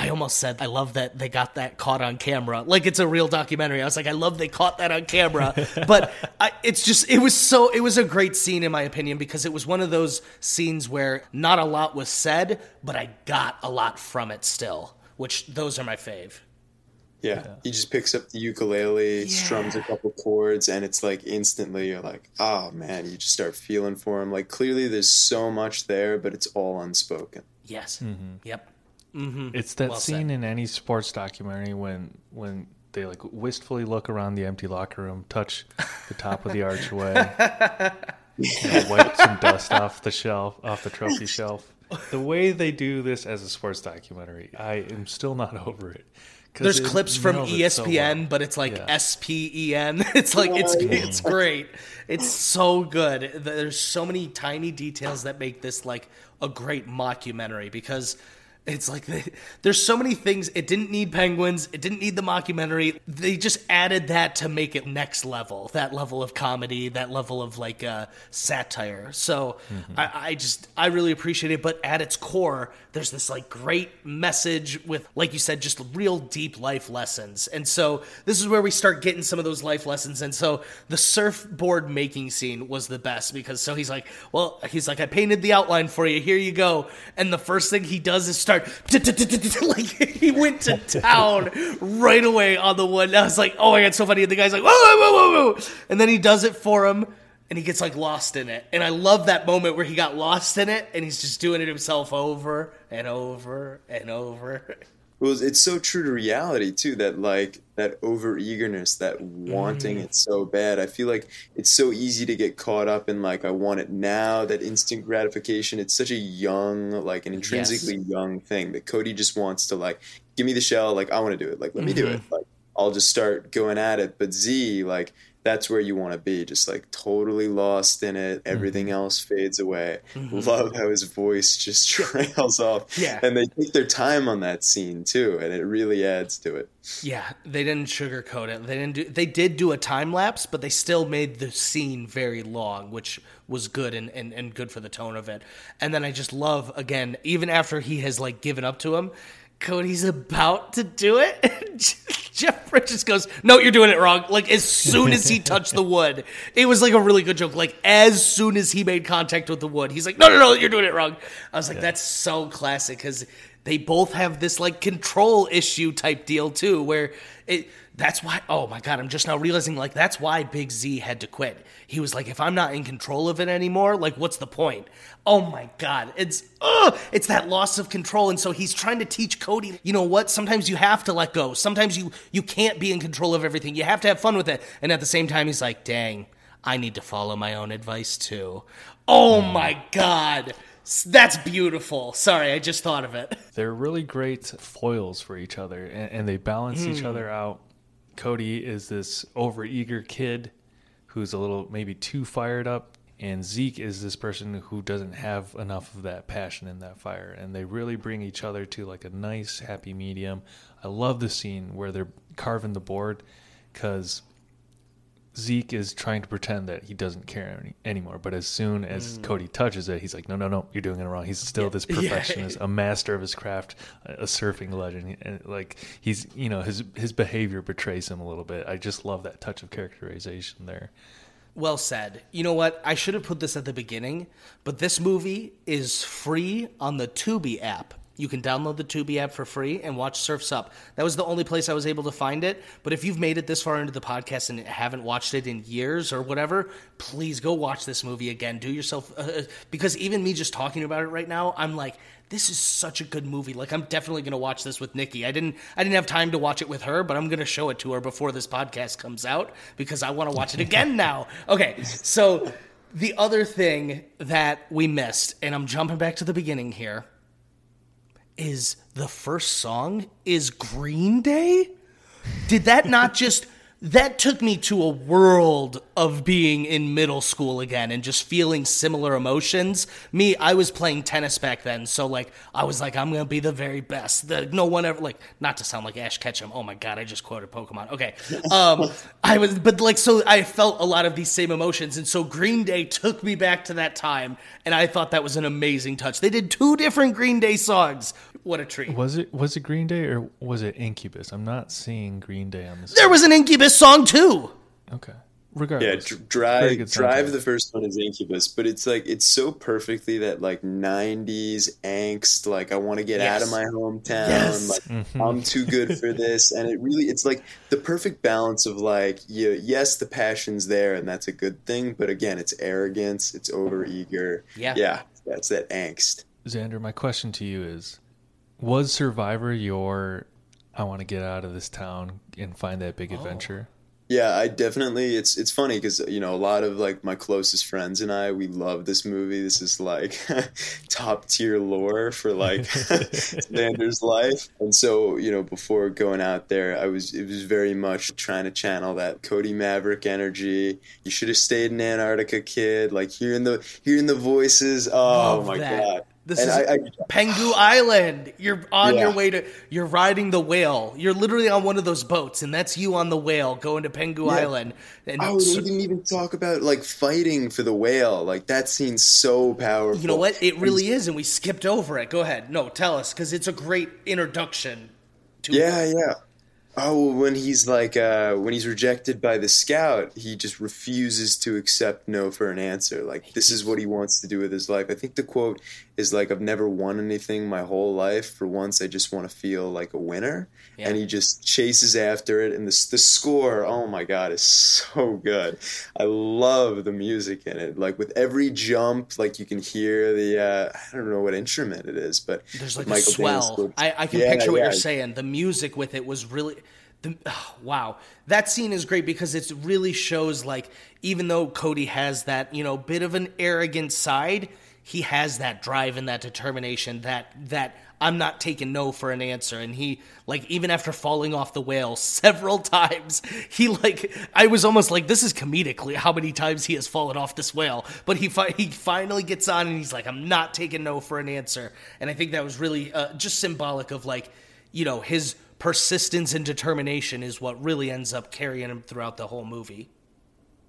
I almost said I love that they got that caught on camera. Like it's a real documentary. I was like, I love they caught that on camera. but I, it's just it was so it was a great scene in my opinion because it was one of those scenes where not a lot was said, but I got a lot from it still. Which those are my fave. Yeah. He just picks up the ukulele, strums a couple chords, and it's like instantly you're like, oh man, you just start feeling for him. Like clearly there's so much there, but it's all unspoken. Yes. Mm-hmm. Yep. Mm-hmm. It's that Well scene said. in any sports documentary when when they like wistfully look around the empty locker room, touch the top of the archway, and wipe some dust off the shelf, off the trophy shelf. The way they do this as a sports documentary, I am still not over it. There's it clips from nails it so ESPN, well. but it's like Yeah. S P E N. It's like it's it's great. It's so good. There's so many tiny details that make this like a great mockumentary because it's like they, there's so many things. It didn't need penguins. It didn't need the mockumentary. They just added that to make it next level. That level of comedy. That level of like uh, satire. So I, I just I really appreciate it. But at its core, there's this like great message with like you said, just real deep life lessons. And so this is where we start getting some of those life lessons. And so the surfboard making scene was the best because so he's like, well, he's like, I painted the outline for you. Here you go. And the first thing he does is start like he went to town right away on the. And I was like, oh my god, so funny. And the guy's like, whoa, whoa, whoa, whoa. And then he does it for him. And he gets like lost in it. And I love that moment where he got lost in it and he's just doing it himself over and over and over. Well, it's so true to reality too. That like that over eagerness, that wanting Mm. it so bad. I feel like it's so easy to get caught up in like I want it now. That instant gratification. It's such a young, like an intrinsically young thing that Cody just wants to like give me the shell. Like I want to do it. Like let me do it. Mm-hmm. Like I'll just start going at it. But Z, like that's where you want to be. Just like totally lost in it. Everything Mm-hmm. else fades away. Love how his voice just trails off. Yeah. And they take their time on that scene too, and it really adds to it. Yeah, they didn't sugarcoat it. They didn't do. They did do a time lapse, but they still made the scene very long, which was good and, and, and good for the tone of it. And then I just love again, even after he has like given up to him, Cody's about to do it. Jeff Bridges goes, "No, you're doing it wrong." Like as soon as he touched the wood, it was like a really good joke. Like as soon as he made contact with the wood, he's like, "No, no, no, you're doing it wrong." I was like, "That's so classic." Because they both have this like control issue type deal too, where it that's why oh my god, I'm just now realizing like that's why Big Z had to quit. He was like, if I'm not in control of it anymore, like what's the point? Oh my god, it's uh it's that loss of control. And so he's trying to teach Cody, you know what? Sometimes you have to let go. Sometimes you you can't be in control of everything. You have to have fun with it. And at the same time, he's like, dang, I need to follow my own advice too. Oh my god. That's beautiful. Sorry, I just thought of it. They're really great foils for each other, and, and they balance each Hmm. other out. Cody is this overeager kid who's a little maybe too fired up, and Zeke is this person who doesn't have enough of that passion and that fire. And they really bring each other to like a nice, happy medium. I love the scene where they're carving the board because Zeke is trying to pretend that he doesn't care any, anymore, but as soon as Cody touches it, he's like, "No, no, no, you're doing it wrong." He's still this Mm. Yeah. perfectionist, a master of his craft, a a surfing legend, and like he's, you know, his his behavior betrays him a little bit. I just love that touch of characterization there. Well said. You know what? I should have put this at the beginning, but this movie is free on the Tubi app. You can download the Tubi app for free and watch Surfs Up. That was the only place I was able to find it. But if you've made it this far into the podcast and haven't watched it in years or whatever, please go watch this movie again. Do yourself uh, because even me just talking about it right now, I'm like, this is such a good movie. Like I'm definitely going to watch this with Nikki. I didn't I didn't have time to watch it with her, but I'm going to show it to her before this podcast comes out because I want to watch it again now. Okay. So the other thing that we missed and I'm jumping back to the beginning here is the first song is Green Day? Did that not just that took me to a world of being in middle school again and just feeling similar emotions. Me, I was playing tennis back then, so like I was like, I'm gonna be the very best. The, no one ever like not to sound like Ash Ketchum. Oh my god, I just quoted Pokemon. Okay, um, I was, but like so, I felt a lot of these same emotions, and so Green Day took me back to that time, and I thought that was an amazing touch. They did two different Green Day songs. What a treat! Was it was it Green Day or was it Incubus? I'm not seeing Green Day on this. There was an Incubus song too. Okay, Yeah, regardless, dr- drive drive the first one is Incubus, but it's like it's so perfectly that like '90s angst, like I want to get out of my hometown, Yes. like Mm-hmm. I'm too good for this, and it really it's like the perfect balance of like you, yes, the passion's there, and that's a good thing, but again, it's arrogance, it's over eager. Yeah. yeah, that's that angst. Xander, my question to you is: Was Survivor your I want to get out of this town and find that Oh. big adventure? Yeah, I definitely. It's it's funny because you know a lot of like my closest friends and I we love this movie. This is like top tier lore for like Xander's life. And so you know before going out there, I was it was very much trying to channel that Cody Maverick energy. You should have stayed in Antarctica, kid. Like hearing the hearing the voices. Oh Love my that. god. This and is I, I Pen Gu Island. You're on Yeah. your way to. You're riding the whale. You're literally on one of those boats, and that's you on the whale going to Pen Gu Yeah. Island. And Oh, so- we didn't even talk about like fighting for the whale. Like that scene's so powerful. you know what? It really is, and we skipped over it. Go ahead. No, tell us because it's a great introduction. To Yeah, yeah. Oh, well, when he's like, uh, when he's rejected by the scout, he just refuses to accept no for an answer. Like, this is what he wants to do with his life. I think the quote is like, I've never won anything my whole life. For once, I just want to feel like a winner. Yeah. And he just chases after it. And the, the score, oh my God, is so good. I love the music in it. Like, with every jump, like, you can hear the, uh, I don't know what instrument it is, but There's like Michael a swell. I, I can Yeah, picture what yeah. you're saying. The music with it was really. The, oh, wow, that scene is great because it really shows like even though Cody has that you know bit of an arrogant side, he has that drive and that determination that that I'm not taking no for an answer. And he like even after falling off the whale several times, he like I was almost like this is comedically how many times he has fallen off this whale. But he fi- he finally gets on and he's like I'm not taking no for an answer. And I think that was really uh, just symbolic of like you know his persistence and determination is what really ends up carrying him throughout the whole movie.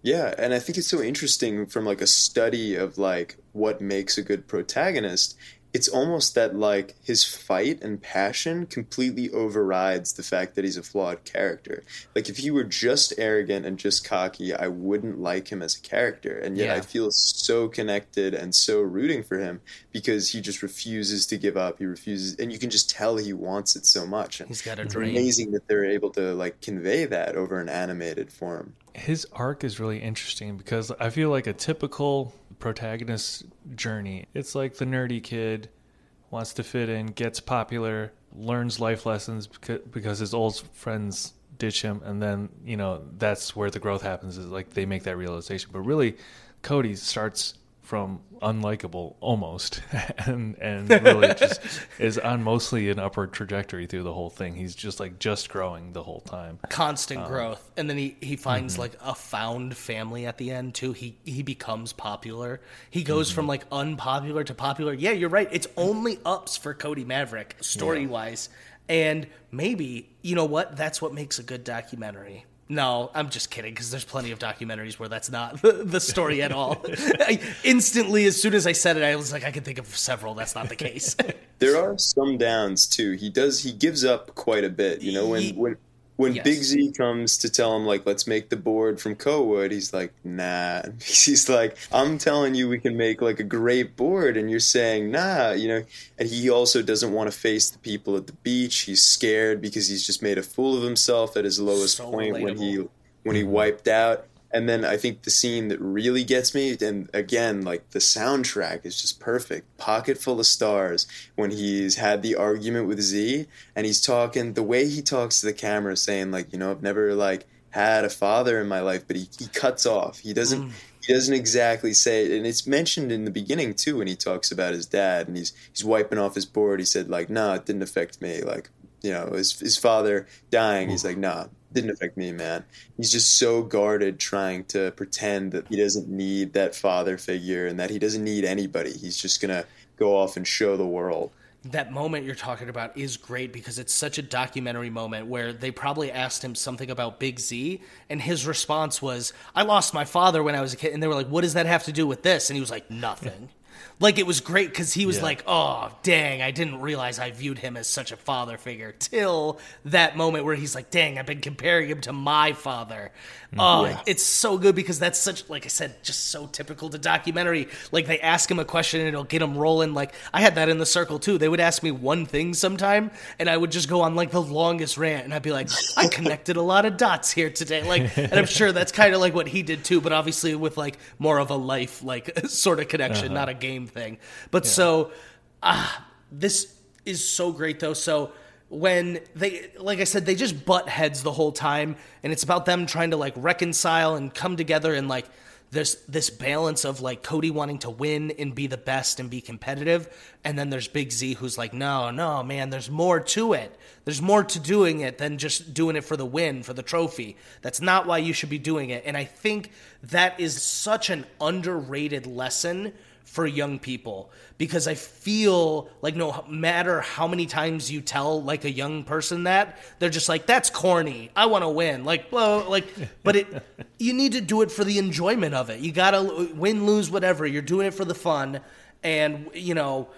Yeah, and I think it's so interesting from like a study of like what makes a good protagonist it's almost that like his fight and passion completely overrides the fact that he's a flawed character. Like if he were just arrogant and just cocky, I wouldn't like him as a character. And yet Yeah. I feel so connected and so rooting for him because he just refuses to give up. He refuses and you can just tell he wants it so much. And He's got a it's dream. amazing that they're able to like convey that over an animated form. his arc is really interesting because I feel like a typical protagonist journey. It's like the nerdy kid wants to fit in, gets popular, learns life lessons because his old friends ditch him, and then you know that's where the growth happens. Is like they make that realization. But really, Cody starts from unlikable almost and and really just is on mostly an upward trajectory through the whole thing. He's just like just growing the whole time. Constant um, growth. And then he, he finds mm-hmm. like a found family at the end too. He he becomes popular. He goes mm-hmm. from like unpopular to popular. Yeah you're right. It's only ups for cody maverick story wise and maybe you know what? That's what makes a good documentary no, I'm just kidding because there's plenty of documentaries where that's not the, the story at all. I, instantly, as soon as I said it, I was like, I can think of several. That's not the case. There are some downs too. He does he gives up quite a bit. You know, when Ye- when when Yes. Big Z comes to tell him like let's make the board from koa wood, he's like, nah. He's like, I'm telling you we can make like a great board and you're saying nah, you know. And he also doesn't want to face the people at the beach. He's scared because he's just made a fool of himself at his lowest So point when he when he mm-hmm. wiped out. And then I think the scene that really gets me, and again, like the soundtrack is just perfect. Pocket full of stars when he's had the argument with Z, and he's talking the way he talks to the camera, saying like, you know, I've never like had a father in my life, but he, he cuts off. He doesn't mm. he doesn't exactly say it, and it's mentioned in the beginning too when he talks about his dad, and he's he's wiping off his board. He said like, nah, it didn't affect me. Like, you know, his his father dying. He's like, nah, didn't affect me, man. He's just so guarded trying to pretend that he doesn't need that father figure and that he doesn't need anybody. He's just gonna go off and show the world. that moment you're talking about is great because it's such a documentary moment where they probably asked him something about Big Z and his response was, I lost my father when I was a kid. And they were like, What does that have to do with this? And he was like, Nothing. Like it was great because he was Yeah. like, Oh, dang, I didn't realize I viewed him as such a father figure till that moment where he's like, Dang, I've been comparing him to my father. Mm, oh, Yeah. it's so good because that's such, like I said, just so typical to documentary. Like they ask him a question and it'll get him rolling. Like I had that in the circle too. They would ask me one thing sometime and I would just go on like the longest rant and I'd be like, I connected a lot of dots here today. Like, and I'm sure that's kind of like what he did too, but obviously with like more of a life, like sort of connection, uh-huh. not a game thing. But so, ah, this is so great though. So when they like I said, they just butt heads the whole time, and it's about them trying to like reconcile and come together and like there's this balance of like Cody wanting to win and be the best and be competitive, and then there's Big Z who's like, no, no, man, there's more to it. There's more to doing it than just doing it for the win, for the trophy. That's not why you should be doing it. And I think that is such an underrated lesson for young people because I feel like no matter how many times you tell like a young person that they're just like that's corny. I want to win. Like well, like but it you need to do it for the enjoyment of it. You got to win lose whatever. You're doing it for the fun and you know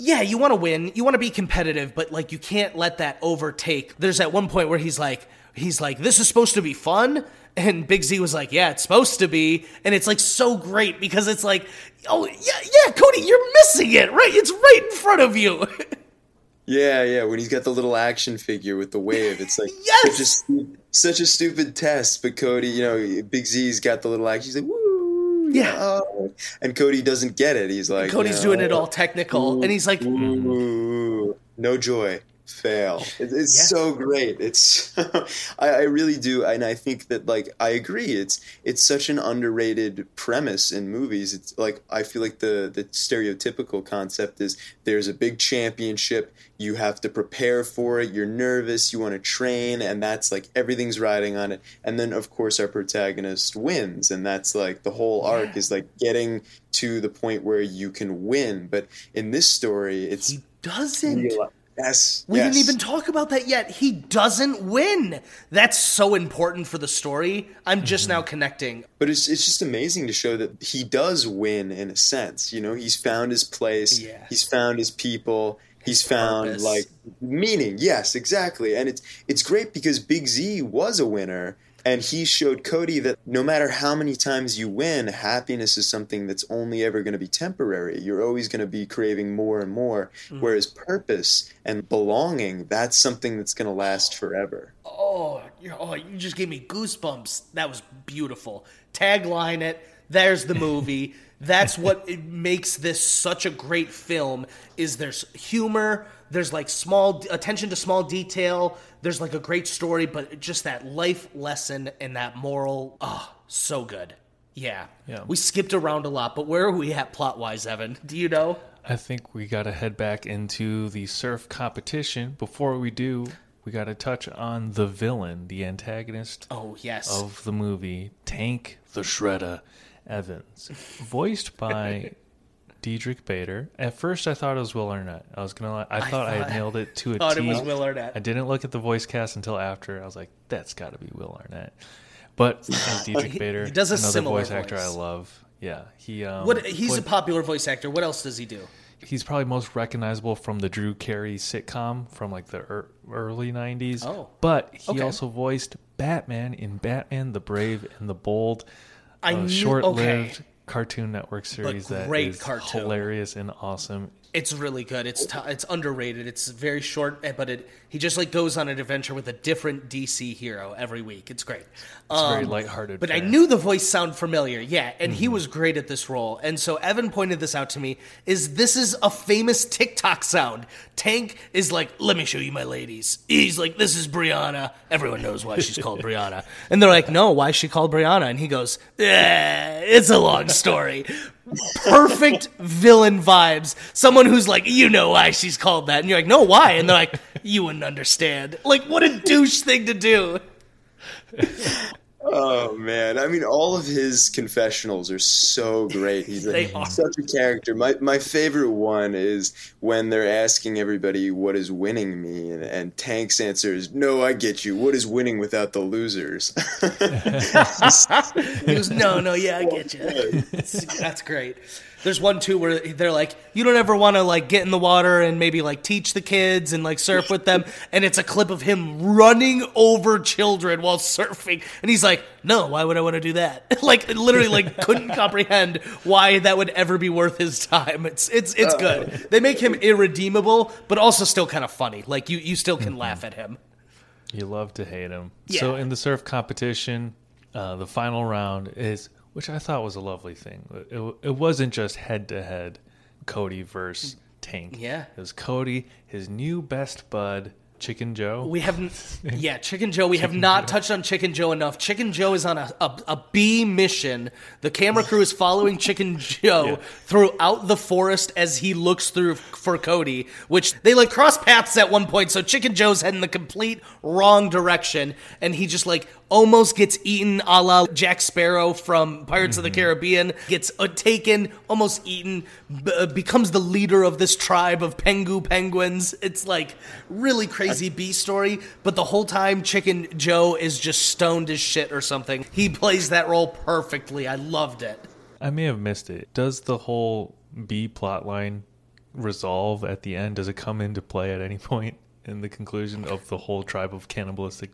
yeah, you want to win, you want to be competitive, but like you can't let that overtake. There's at one point where he's like, he's like, this is supposed to be fun, and Big Z was like, yeah, it's supposed to be, and it's like so great because it's like, oh yeah, yeah, Cody, you're missing it, right? It's right in front of you. Yeah, yeah. When he's got the little action figure with the wave, it's like Yes! such a such a stupid test. But Cody, you know, Big Z's got the little action. He's like, woo, Yeah. oh." and Cody doesn't get it. He's like, Cody's no, doing it all technical, and he's like, Ooh, no joy. Fail. It, it's Yeah. so great. It's I, I really do, and I think that like I agree. It's it's such an underrated premise in movies. It's like I feel like the the stereotypical concept is there's a big championship. You have to prepare for it. You're nervous. You want to train, and that's like everything's riding on it. And then of course our protagonist wins, and that's like the whole arc is like getting to the point where you can win. But in this story, it's he doesn't. reali- Yes. We yes. didn't even talk about that yet. He doesn't win. That's so important for the story. I'm just Mm-hmm. now connecting. But it's it's just amazing to show that he does win in a sense. You know, he's found his place. Yeah. He's found his people. He's found purpose. like meaning. Yes, exactly. And it's it's great because Big Z was a winner and he showed Cody that no matter how many times you win, happiness is something that's only ever going to be temporary. You're always going to be craving more and more. Mm. Whereas purpose and belonging, that's something that's going to last forever. Oh, oh, you just gave me goosebumps. That was beautiful. Tagline it. There's the movie. That's what it makes this such a great film. Is there's humor. There's like small attention to small detail. There's like a great story, but just that life lesson and that moral. Oh, so good. Yeah. Yeah. We skipped around a lot, but where are we at plot wise, Evan? Do you know? I think we got to head back into the surf competition. Before we do, we got to touch on the villain, the antagonist Oh yes. of the movie, Tank the Shredder Evans, voiced by Diedrich Bader. At first, I thought it was Will Arnett. I was gonna. I thought I, had nailed it to a thought it was Will Arnett. I didn't look at the voice cast until after. I was like, "That's got to be Will Arnett." But Diedrich he- Bader, he does a another similar voice actor I love. Yeah, he. Um, what he's a popular voice actor. What else does he do? he's probably most recognizable from the Drew Carey sitcom from like the er- early 90s. Oh. But he Okay. also voiced Batman in Batman the Brave and the Bold, I knew- short-lived okay. Cartoon Network series that is cartoon. hilarious and awesome. It's really good. It's t- it's underrated. It's very short, eh, but it he just like goes on an adventure with a different DC hero every week. It's great. It's very Um, lighthearted. But I knew the voice sound familiar, yeah, and Mm-hmm. he was great at this role. And so Evan pointed this out to me: is this is a famous TikTok sound? Tank is like, "Let me show you my ladies." He's like, "This is Brianna." Everyone knows why she's called Brianna, and they're like, "No, why is she called Brianna?" And he goes, "Eh, "It's a long story." Perfect villain vibes. Someone who's like, "You know why she's called that?" And you're like, "No, why?" And they're like, "You wouldn't understand." Like, what a douche thing to do. Oh man, I mean, all of his confessionals are so great. He's They are. such a character. My my favorite one is when they're asking everybody what is winning me, and, and Tank's answer is, "No, I get you. What is winning without the losers?" He goes, no, no, yeah, I get you. That's great. There's one too where they're like, you don't ever want to like get in the water and maybe like teach the kids and like surf with them, and it's a clip of him running over children while surfing, and he's like, no, why would I want to do that? like literally, like couldn't comprehend why that would ever be worth his time. It's it's it's good. They make him irredeemable, but also still kind of funny. Like you you still can laugh at him. You love to hate him. Yeah. So in the surf competition, uh, the final round is, which I thought was a lovely thing. It, it wasn't just head to head, Cody versus Tank. Yeah. it was Cody, his new best bud, Chicken Joe. We haven't, yeah, Chicken Joe. We have not touched on Chicken Joe enough. Chicken Joe is on a, a, a B mission. The camera crew is following Chicken Joe Yeah. throughout the forest as he looks through for Cody, which they like cross paths at one point. So Chicken Joe's heading the complete wrong direction, and he just like almost gets eaten a la Jack Sparrow from Pirates of the Caribbean, gets uh, taken, almost eaten, b- uh, becomes the leader of this tribe of Pen Gu penguins. It's like really crazy B story, but the whole time Chicken Joe is just stoned as shit or something. He plays that role perfectly. I loved it. I may have missed it. Does the whole B plot line resolve at the end? Does it come into play at any point in the conclusion of the whole tribe of cannibalistic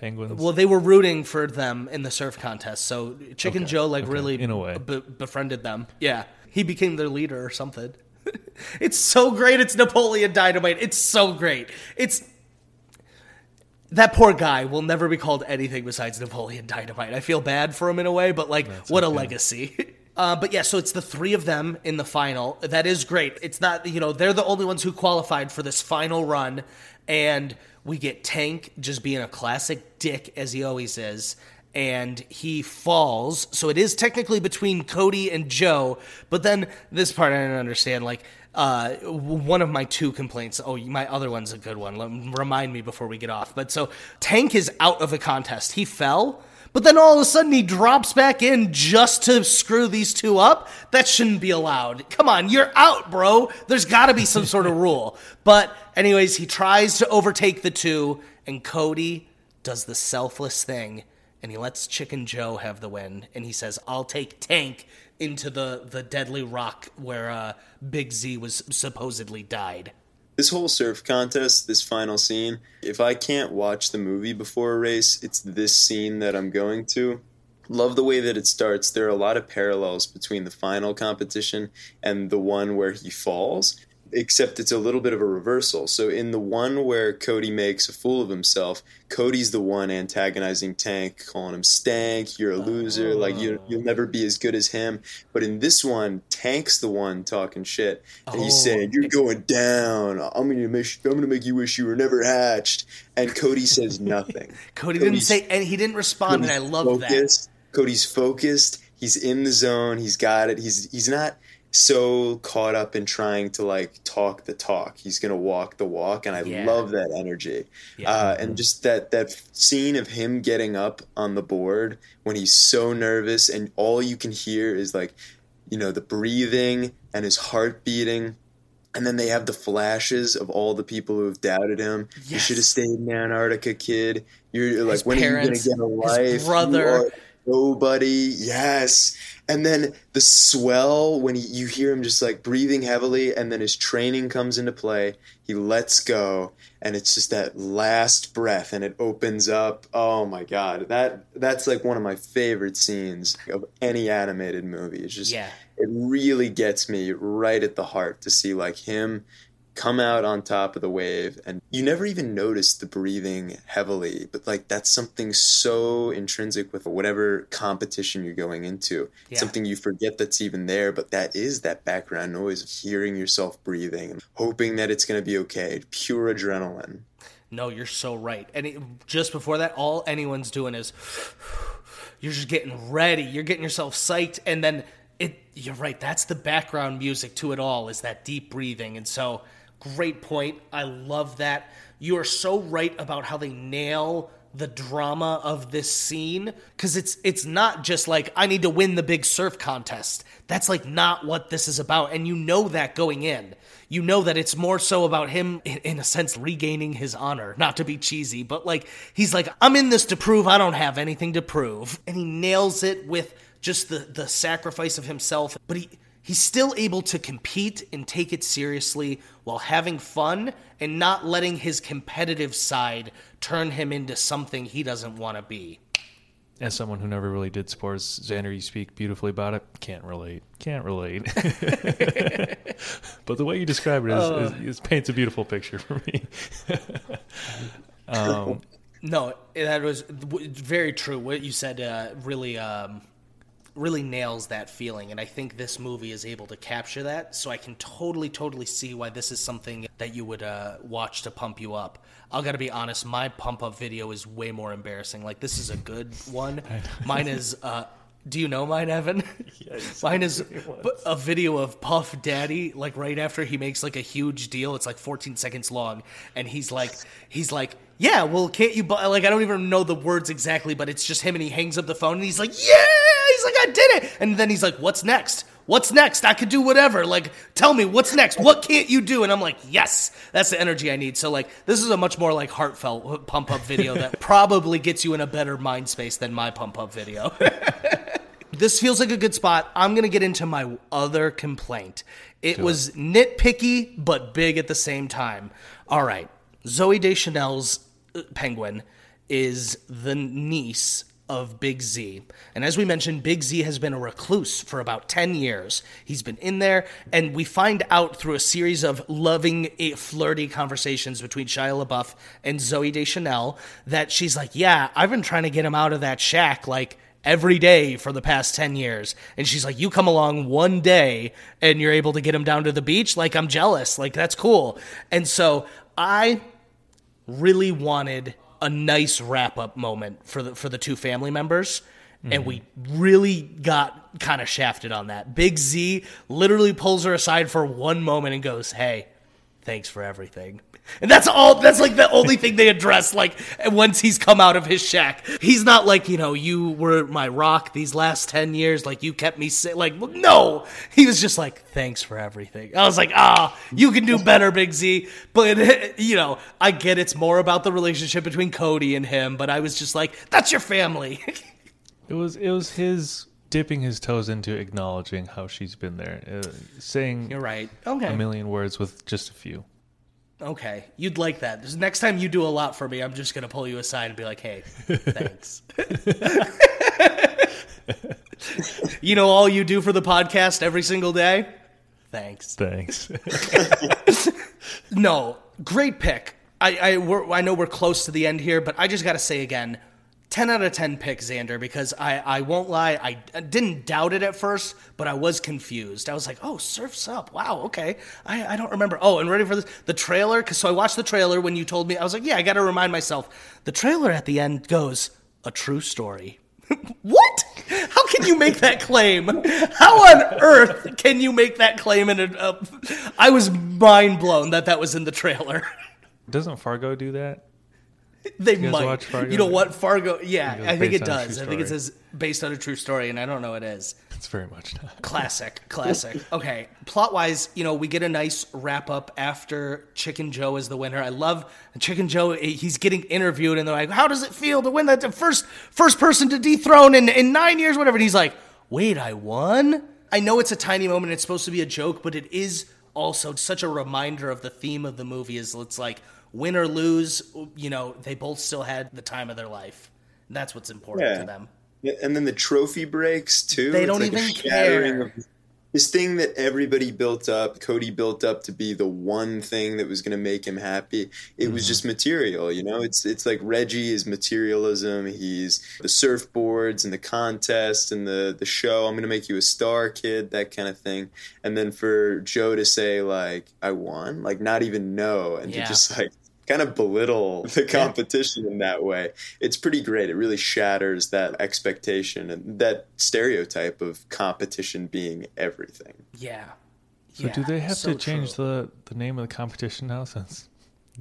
penguins? Well, they were rooting for them in the surf contest, so Chicken Okay, Joe like okay, really in a way. be- befriended them. Yeah, he became their leader or something. it's so great. It's Napoleon Dynamite. It's so great. It's that poor guy will never be called anything besides Napoleon Dynamite. I feel bad for him in a way, but like, what a legacy. Uh, but yeah, so it's the three of them in the final. That is great. It's not, you know, they're the only ones who qualified for this final run. And we get Tank just being a classic dick, as he always is. And he falls. So it is technically between Cody and Joe. But then this part I didn't understand. Like, uh, one of my two complaints. Oh, my other one's a good one. Remind me before we get off. But so Tank is out of the contest. He fell, But then all of a sudden he drops back in just to screw these two up. That shouldn't be allowed. Come on, you're out, bro. There's got to be some sort of rule. But, anyways, he tries to overtake the two, and Cody does the selfless thing, and he lets Chicken Joe have the win. And he says, I'll take Tank into the, the deadly rock where uh, Big Z was supposedly died. This whole surf contest, this final scene, if I can't watch the movie before a race, it's this scene that I'm going to. Love the way that it starts. There are a lot of parallels between the final competition and the one where he falls except it's a little bit of a reversal. So in the one where Cody makes a fool of himself, Cody's the one antagonizing Tank, calling him stank, you're a loser, oh. like you oh. you'll never be as good as him. But in this one, Tank's the one talking shit, and he's oh. saying you're going down. I'm gonna make I'm gonna make you wish you were never hatched. And Cody says nothing. Cody didn't say, and he didn't respond, Cody's and I love that. Cody's focused. He's in the zone. He's got it. He's he's not so caught up in trying to like talk the talk. He's gonna walk the walk, and I yeah. love that energy. Yeah. Uh, and just that that scene of him getting up on the board when he's so nervous, and all you can hear is like, you know, the breathing and his heart beating. And then they have the flashes of all the people who have doubted him. Yes. You should have stayed in Antarctica, kid. You're like, when parents, are you gonna get a life? His brother nobody. Yes. And then the swell when he, you hear him just like breathing heavily, and then his training comes into play. He lets go, and it's just that last breath, and it opens up. Oh my god, that that's like one of my favorite scenes of any animated movie. It's just yeah. it really gets me right at the heart to see like him come out on top of the wave and you never even notice the breathing heavily but like that's something so intrinsic with whatever competition you're going into. Yeah. something you forget that's even there but that is that background noise of hearing yourself breathing and hoping that it's going to be okay. Pure adrenaline. No you're so right. And it, just before that all anyone's doing is you're just getting ready. You're getting yourself psyched and then it you're right that's the background music to it all is that deep breathing. And so Great point. I love that. You are so right about how they nail the drama of this scene cuz it's it's not just like I need to win the big surf contest. That's like not what this is about and you know that going in. You know that it's more so about him in, in a sense regaining his honor, not to be cheesy, but like he's like I'm in this to prove I don't have anything to prove and he nails it with just the the sacrifice of himself, but he he's still able to compete and take it seriously while having fun and not letting his competitive side turn him into something he doesn't want to be. As someone who never really did sports, Xander, you speak beautifully about it. Can't relate. Can't relate. but the way you describe it is, uh, is, is, paints a beautiful picture for me. um, no, that was very true. What you said uh, really um, really nails that feeling and i think this movie is able to capture that so i can totally totally see why this is something that you would uh, watch to pump you up i gotta be honest my pump up video is way more embarrassing like this is a good one mine is uh, do you know mine, Evan? Yes. mine is a video of Puff Daddy, like right after he makes like a huge deal. It's like 14 seconds long, and he's like, he's like, yeah, well, can't you? buy like, I don't even know the words exactly, but it's just him, and he hangs up the phone, and he's like, yeah, he's like, I did it, and then he's like, what's next? What's next? I could do whatever. Like, tell me what's next. What can't you do? And I'm like, yes, that's the energy I need. So like, this is a much more like heartfelt pump up video that probably gets you in a better mind space than my pump up video. this feels like a good spot. I'm gonna get into my other complaint. It sure. was nitpicky but big at the same time. All right, Zooey Deschanel's uh, Penguin is the niece of Big Z. And as we mentioned, Big Z has been a recluse for about 10 years. He's been in there, and we find out through a series of loving, eh, flirty conversations between Shia LaBeouf and Zooey Deschanel that she's like, Yeah, I've been trying to get him out of that shack like every day for the past 10 years. And she's like, You come along one day and you're able to get him down to the beach. Like, I'm jealous. Like, that's cool. And so I really wanted a nice wrap up moment for the for the two family members. Mm-hmm. And we really got kind of shafted on that. Big Z literally pulls her aside for one moment and goes, Hey, thanks for everything. And that's all. That's like the only thing they address. Like once he's come out of his shack, he's not like you know you were my rock these last ten years. Like you kept me safe. Like no, he was just like thanks for everything. I was like ah, you can do better, Big Z. But you know I get it's more about the relationship between Cody and him. But I was just like that's your family. It was it was his dipping his toes into acknowledging how she's been there, uh, saying You're right. Okay. a million words with just a few. Okay, you'd like that. Next time you do a lot for me, I'm just gonna pull you aside and be like, "Hey, thanks." you know, all you do for the podcast every single day. Thanks. Thanks. No, great pick. I I, we're, I know we're close to the end here, but I just got to say again, ten out of ten pick Xander because I I won't lie, I, didn't doubt it at first, but I was confused. I was like, oh, Surfs Up, wow, okay. I I don't remember. Oh, and ready for this the trailer? Because so I watched the trailer when you told me. I was like, yeah, I got to remind myself. The trailer at the end goes a true story. what? How can you make that claim? How on earth can you make that claim? In a, uh, I was mind blown that that was in the trailer. Doesn't Fargo do that? They guys might. You know what? Fargo. Yeah, I think it based on a does. I think it says based on a true story, and I don't know it is. It's very much not. Classic, classic. Okay, plot wise, you know, we get a nice wrap up after Chicken Joe is the winner. I love Chicken Joe. Eh, he's getting interviewed, and they're like, "How does it feel to win that the first first person to dethrone in in nine years, whatever?" And he's like, "Wait, I won." I know it's a tiny moment. It's supposed to be a joke, but it is also such a reminder of the theme of the movie. Is it's like win or lose, you know, they both still had the time of their life. That's what's important Yeah. to them. And then the trophy breaks too. They don't like even care. This thing that everybody built up, Cody built up to be the one thing that was going to make him happy. It was mm-hmm. just material, you know. It's it's like Reggie is materialism. He's the surfboards and the contest and the the show. I'm going to make you a star, kid. That kind of thing. And then for Joe to say like, "I won," like not even know, and Yeah. to just like kind of belittle the competition in that way. It's pretty great. It really shatters that expectation and that stereotype of competition being everything. Yeah. So do they have so to change true. the, the name of the competition now since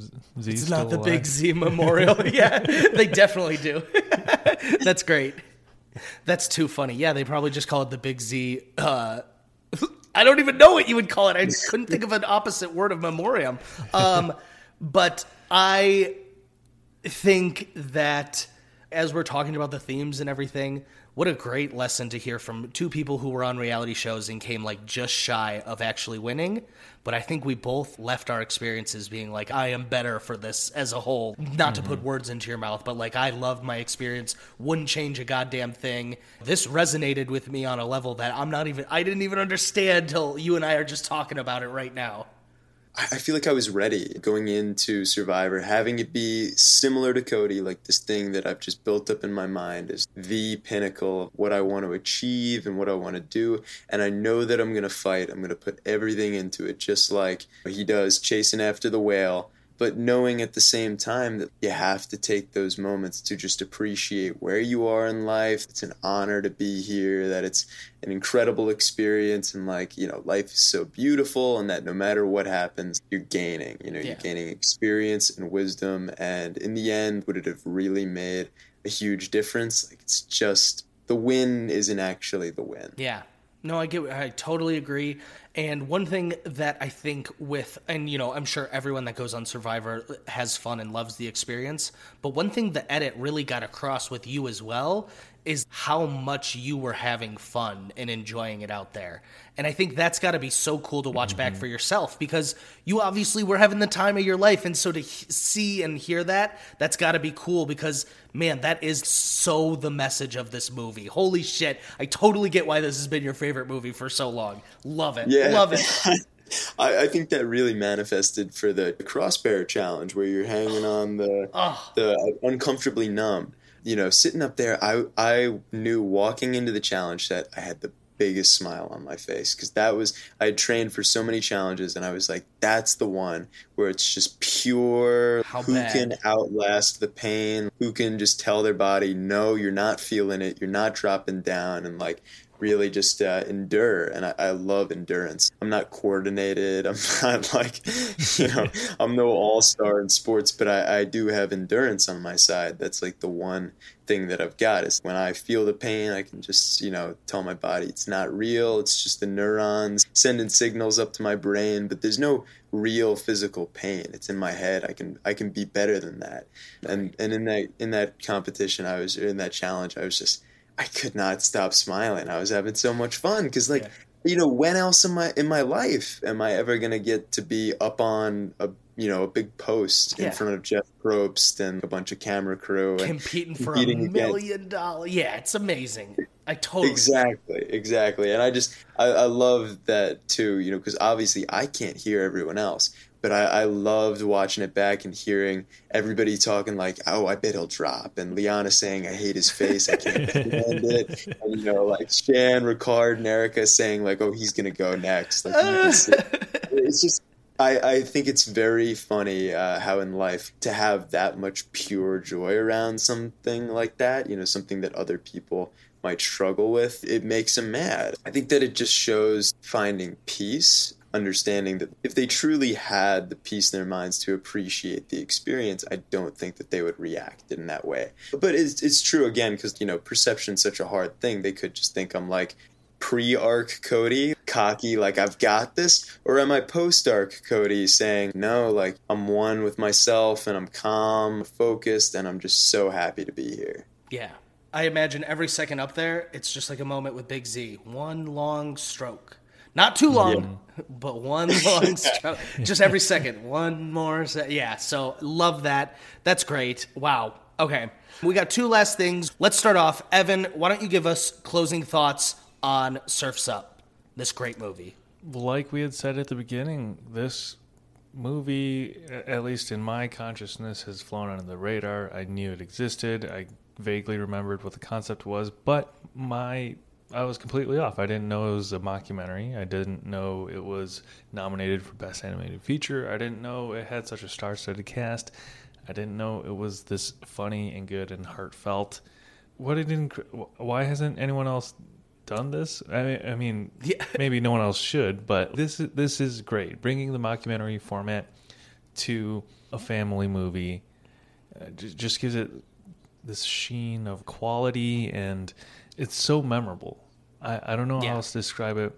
Z- Z's It's not the still Big? Z Memorial. yeah, they definitely do. That's great. That's too funny. Yeah, they probably just call it the Big Z. Uh, I don't even know what you would call it. I couldn't think of an opposite word of memoriam. Um, but I think that as we're talking about the themes and everything, what a great lesson to hear from two people who were on reality shows and came like just shy of actually winning. But I think we both left our experiences being like, I am better for this as a whole. Not to put mm-hmm. words into your mouth, but like, I loved my experience, wouldn't change a goddamn thing. This resonated with me on a level that I'm not even, I didn't even understand till you and I are just talking about it right now. I feel like I was ready going into Survivor, having it be similar to Cody, like this thing that I've just built up in my mind is the pinnacle of what I want to achieve and what I want to do. And I know that I'm going to fight. I'm going to put everything into it, just like he does chasing after the whale. But knowing at the same time that you have to take those moments to just appreciate where you are in life. It's an honor to be here, that it's an incredible experience, and like, you know, life is so beautiful, and that no matter what happens, you're gaining. You know, Yeah. you're gaining experience and wisdom. And in the end, would it have really made a huge difference? Like, it's just the win isn't actually the win. Yeah. No, I get I totally agree. And one thing that I think with and you know, I'm sure everyone that goes on Survivor has fun and loves the experience, but one thing the edit really got across with you as well is how much you were having fun and enjoying it out there. And I think that's got to be so cool to watch back mm-hmm. for yourself because you obviously were having the time of your life and so to see and hear that, that's got to be cool because man, that is so the message of this movie. Holy shit. I totally get why this has been your favorite movie for so long. Love it. Yeah. Love it. I, I think that really manifested for the crossbear challenge where you're hanging on the Oh. the uncomfortably numb. You know, sitting up there, I I knew walking into the challenge that I had the biggest smile on my face because that was I had trained for so many challenges and I was like, that's the one where it's just pure. How who bad? can outlast the pain? Who can just tell their body, no, you're not feeling it, you're not dropping down, and like really just uh, endure. And I, I love endurance. I'm not coordinated. I'm not like, you know, I'm no all star in sports, but I, I do have endurance on my side. That's like the one thing that I've got is when I feel the pain, I can just, you know, tell my body it's not real. It's just the neurons sending signals up to my brain, but there's no real physical pain. It's in my head. I can I can be better than that. And and in that in that competition, I was in that challenge. I was just I could not stop smiling. I was having so much fun because like. Yeah. You know, when else in my in my life am I ever gonna get to be up on a you know a big post Yeah. in front of Jeff Probst and a bunch of camera crew and Competing for competing a million dollar. Yeah, it's amazing. I totally Exactly, exactly. And I just I, I love that too, you know, because obviously I can't hear everyone else, but I, I loved watching it back and hearing everybody talking like, "Oh, I bet he'll drop," and Liana saying, "I hate his face, I can't stand it," and you know, like Shan, Ricard, and Erika saying like, "Oh, he's gonna go next." Like, you can see- it's just. I, I think it's very funny uh, how in life to have that much pure joy around something like that, you know, something that other people might struggle with, it makes them mad. I think that it just shows finding peace, understanding that if they truly had the peace in their minds to appreciate the experience, I don't think that they would react in that way. But it's, it's true again, because, you know, perception's such a hard thing. They could just think I'm like, pre arc Cody, cocky, like I've got this? Or am I post arc Cody saying, no, like I'm one with myself and I'm calm, focused, and I'm just so happy to be here? Yeah. I imagine every second up there, it's just like a moment with Big Z. One long stroke. Not too long, but one long stroke. Just every second. One more. Se- yeah. So love that. That's great. Wow. Okay. We got two last things. Let's start off. Evan, why don't you give us closing thoughts on Surf's Up, this great movie? like we had said at the beginning, this movie, at least in my consciousness, has flown under the radar. I knew it existed. I vaguely remembered what the concept was, but my I was completely off. I didn't know it was a mockumentary. I didn't know it was nominated for best animated feature. I didn't know it had such a star-studded cast. I didn't know it was this funny and good and heartfelt. What did inc- why hasn't anyone else done this? I mean, I mean, Yeah. maybe no one else should, but this is this is great. Bringing the mockumentary format to a family movie uh, just gives it this sheen of quality, and it's so memorable. I, I don't know Yeah. how else to describe it.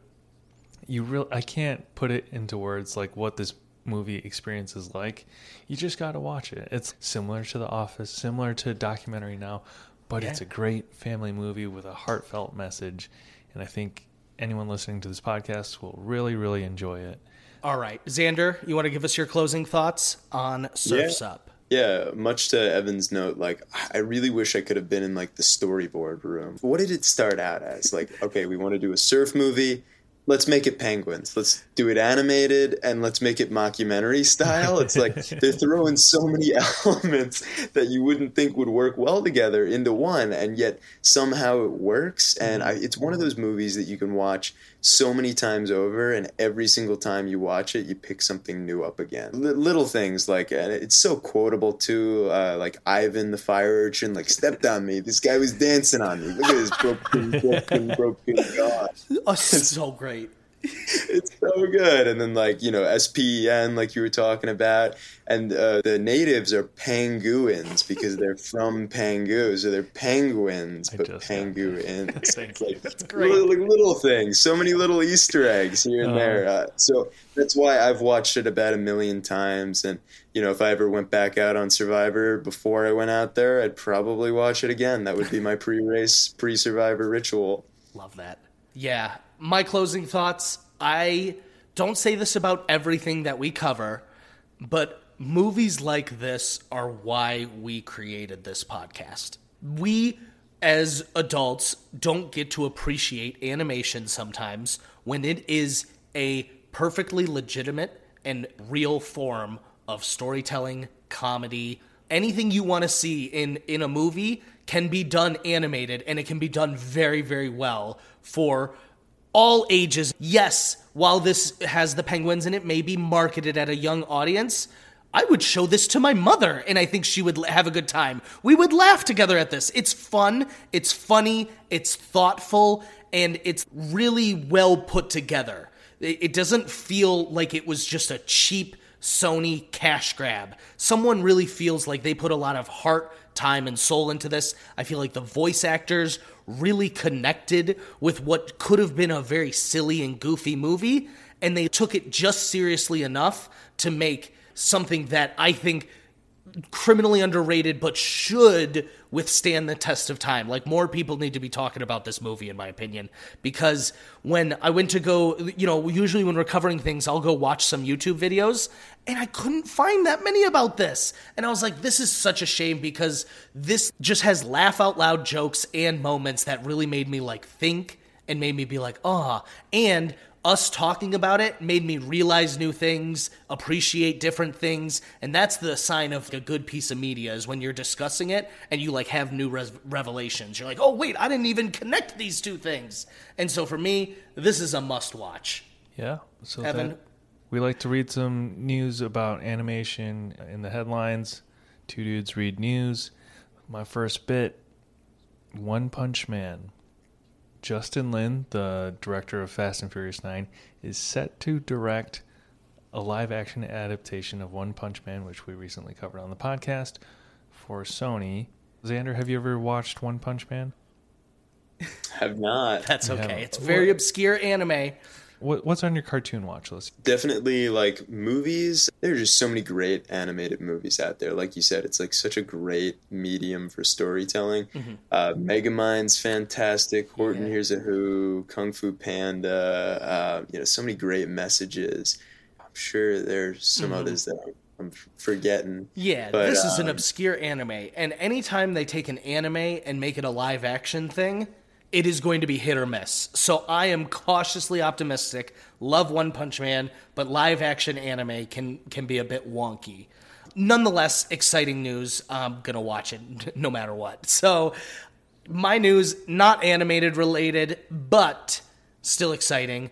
You real I can't put it into words like what this movie experience is like. You just got to watch it. It's similar to The Office, similar to documentary now, but it's a great family movie with a heartfelt message, and I think anyone listening to this podcast will really, really enjoy it. All right. Xander, you want to give us your closing thoughts on Surf's Up? Yeah, much to Evan's note, like I really wish I could have been in like the storyboard room. What did it start out as? Like, okay, we want to do a surf movie. Let's make it penguins. Let's do it animated and let's make it mockumentary style. It's like they're throwing so many elements that you wouldn't think would work well together into one, and yet somehow it works. And I, it's one of those movies that you can watch so many times over, and every single time you watch it, you pick something new up again. Li- little things like, and it's so quotable too. Uh, like Ivan the fire urchin, like stepped on me. This guy was dancing on me. Look at this broken, broken, broken God. Oh, so great. It's so good. And then like you know SPEN, like you were talking about, and uh, the natives are Panguins because they're from Pangu, so they're penguins, I but just got Panguins. Thank like, That's great. Little, like little things, so many little Easter eggs here and Uh-huh. there. Uh, so that's why I've watched it about a million times. And you know, if I ever went back out on Survivor before I went out there, I'd probably watch it again. That would be my pre-race, pre-Survivor ritual. Love that. Yeah. My closing thoughts I don't say this about everything that we cover, but movies like this are why we created this podcast. We, as adults, don't get to appreciate animation sometimes when it is a perfectly legitimate and real form of storytelling, comedy, anything you want to see in in a movie can be done animated and it can be done very very well for all ages. Yes, while this has the penguins in it, may be marketed at a young audience. I would show this to my mother and I think she would have a good time. We would laugh together at this. It's fun, it's funny, it's thoughtful, and it's really well put together. It doesn't feel like it was just a cheap Sony cash grab. Someone really feels like they put a lot of heart, time, and soul into this. I feel like the voice actors really connected with what could have been a very silly and goofy movie, and they took it just seriously enough to make something that I think criminally underrated but should withstand the test of time. Like more people need to be talking about this movie in my opinion because when I went to go, you know, usually when we're covering things, I'll go watch some YouTube videos and I couldn't find that many about this. And I was like this is such a shame because this just has laugh out loud jokes and moments that really made me like think and made me be like, "Ah." And us talking about it made me realize new things, appreciate different things, and that's the sign of a good piece of media is when you're discussing it and you like have new res- revelations. You're like, "Oh wait, I didn't even connect these two things." And so for me, this is a must watch. Yeah. So Evan? that, we like to read some news about animation in the headlines. Two dudes read news. My first bit One Punch Man. Justin Lin, the director of Fast and Furious 9, is set to direct a live action adaptation of One Punch Man, which we recently covered on the podcast for Sony. Xander, have you ever watched One Punch Man? I have not. That's okay. It's very obscure anime. What, what's on your cartoon watch list? Definitely like movies. There are just so many great animated movies out there. Like you said, it's like such a great medium for storytelling. Uh, Megamind's fantastic. Horton Yeah. Hears a Who, Kung Fu Panda. Uh, you know, so many great messages. I'm sure there's some others that I'm, I'm forgetting. Yeah, But, this is an um, obscure anime, and anytime they take an anime and make it a live action thing, it is going to be hit or miss. So I am cautiously optimistic. Love One Punch Man, but live action anime can can be a bit wonky. Nonetheless, exciting news. I'm gonna watch it no matter what. So my news not animated related, but still exciting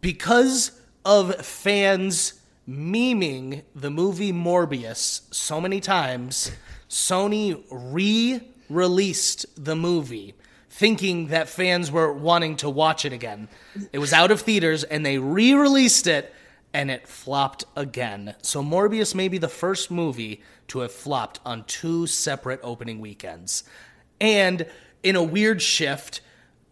because of fans memeing the movie Morbius so many times, Sony re released the movie thinking that fans were wanting to watch it again. It was out of theaters and they re released it and it flopped again. So Morbius may be the first movie to have flopped on two separate opening weekends. And in a weird shift,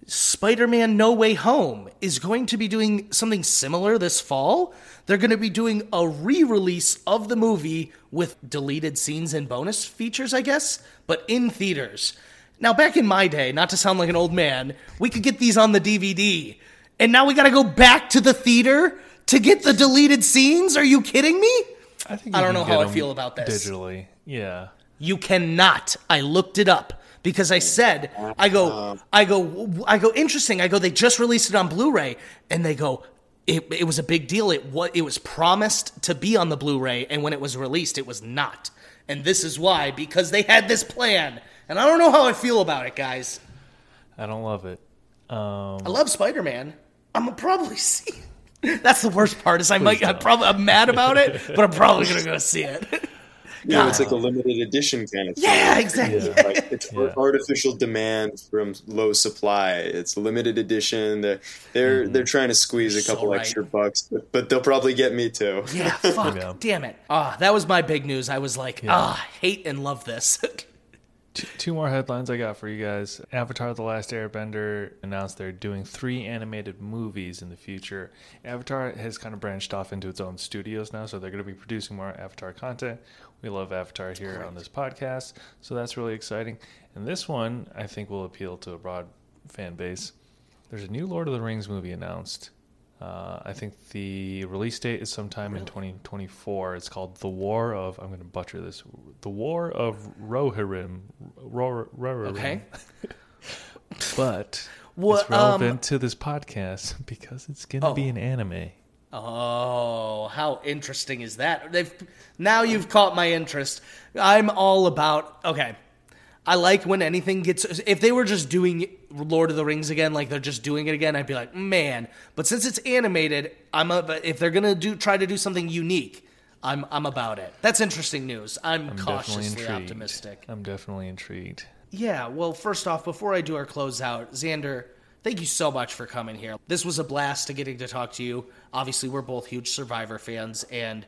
Spider Man No Way Home is going to be doing something similar this fall. They're going to be doing a re release of the movie with deleted scenes and bonus features, I guess, but in theaters. Now, back in my day, not to sound like an old man, we could get these on the DVD. And now we got to go back to the theater to get the deleted scenes? Are you kidding me? I think I don't know how I feel about this. Digitally. Yeah. You cannot. I looked it up because I said I go I go I go interesting. I go they just released it on Blu-ray and they go it, it was a big deal. It what it was promised to be on the Blu-ray and when it was released it was not. And this is why because they had this plan. And I don't know how I feel about it, guys. I don't love it. Um, I love Spider-Man. I'm gonna probably see. it. That's the worst part. Is I might. I'm probably. I'm mad about it, but I'm probably gonna go see it. You know, it's like a limited edition kind of thing. yeah, exactly. Yeah. like it's Yeah. artificial demand from low supply. It's limited edition. They're they're, they're trying to squeeze a Mm-hmm. so couple right. extra bucks, but, but they'll probably get me too. Yeah, fuck. Yeah. Damn it. Ah, that was my big news. I was like, ah, hate and love this. Two, more headlines I got for you guys. Avatar: The Last Airbender announced they're doing three animated movies in the future. Avatar has kind of branched off into its own studios now, so they're going to be producing more Avatar content. We love Avatar here on this podcast, so that's really exciting. And this one, I think, will appeal to a broad fan base. There's a new Lord of the Rings movie announced. Uh, I think the release date is sometime in 2024. It's called The War of. I'm going to butcher this. The War of Rohirrim. Rohirrim. okay. But What, it's relevant to this podcast because it's going to be an anime. Oh, how interesting is that? They've now you've caught my interest. I'm all about okay. I like when anything gets if they were just doing Lord of the Rings again like they're just doing it again, I'd be like, "Man." But since it's animated, I'm a if they're going to do try to do something unique, I'm I'm about it. That's interesting news. I'm, I'm cautiously optimistic. I'm definitely intrigued. Yeah, well, first off, before I do our closeout, Xander, thank you so much for coming here. This was a blast to getting to talk to you. Obviously, we're both huge Survivor fans and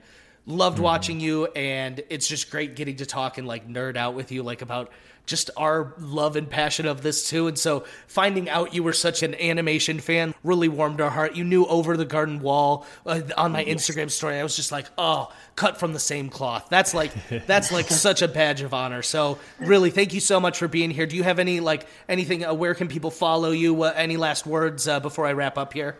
loved watching you, and it's just great getting to talk and like nerd out with you, like about just our love and passion of this too. And so finding out you were such an animation fan really warmed our heart. You knew Over the Garden Wall uh, on my Instagram story. I was just like, oh, cut from the same cloth. That's like that's like such a badge of honor. So really, thank you so much for being here. Do you have any like anything? Uh, where can people follow you? Uh, any last words uh, before I wrap up here?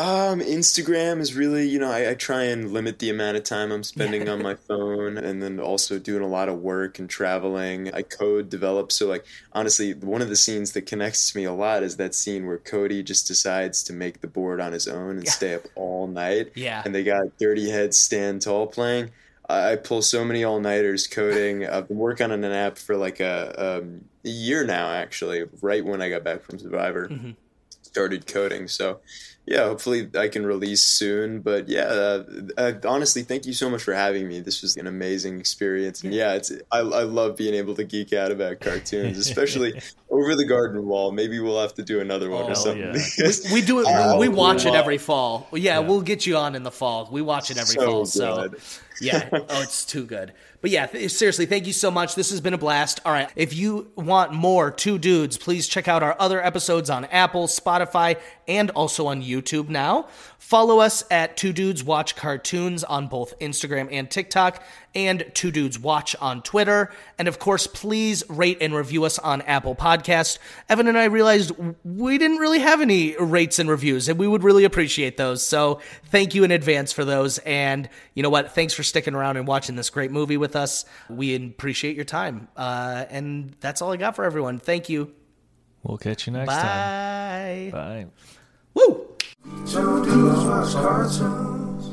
Um, Instagram is really, you know, I, I try and limit the amount of time I'm spending on my phone and then also doing a lot of work and traveling. I code develop. So, like, honestly, one of the scenes that connects to me a lot is that scene where Cody just decides to make the board on his own and Yeah. stay up all night. Yeah. And they got Dirty Head Stand Tall playing. I I pull so many all nighters coding. I've been working on an app for like a, um, a year now, actually, right when I got back from Survivor. Mm-hmm. Started coding. So, yeah, hopefully I can release soon. But yeah, uh, uh, honestly, thank you so much for having me. This was an amazing experience. And yeah, it's I, I love being able to geek out about cartoons, especially over the garden wall. Maybe we'll have to do another one Oh, or something. yeah. We do it. We watch it every fall. Yeah, we'll get you on in the fall. We watch it every So fall. So yeah, oh, it's too good. But yeah, th- seriously, thank you so much. This has been a blast. All right, if you want more Two Dudes, please check out our other episodes on Apple, Spotify, and also on YouTube now. Follow us at Two Dudes Watch Cartoons on both Instagram and TikTok, and Two Dudes Watch on Twitter. And of course, please rate and review us on Apple Podcast. Evan and I realized we didn't really have any rates and reviews, and we would really appreciate those. So thank you in advance for those. And you know what? Thanks for sticking around and watching this great movie with us. We appreciate your time. Uh, and that's all I got for everyone. Thank you. We'll catch you next time. Bye. Bye. Woo! Two Dudes Watch Cartoons.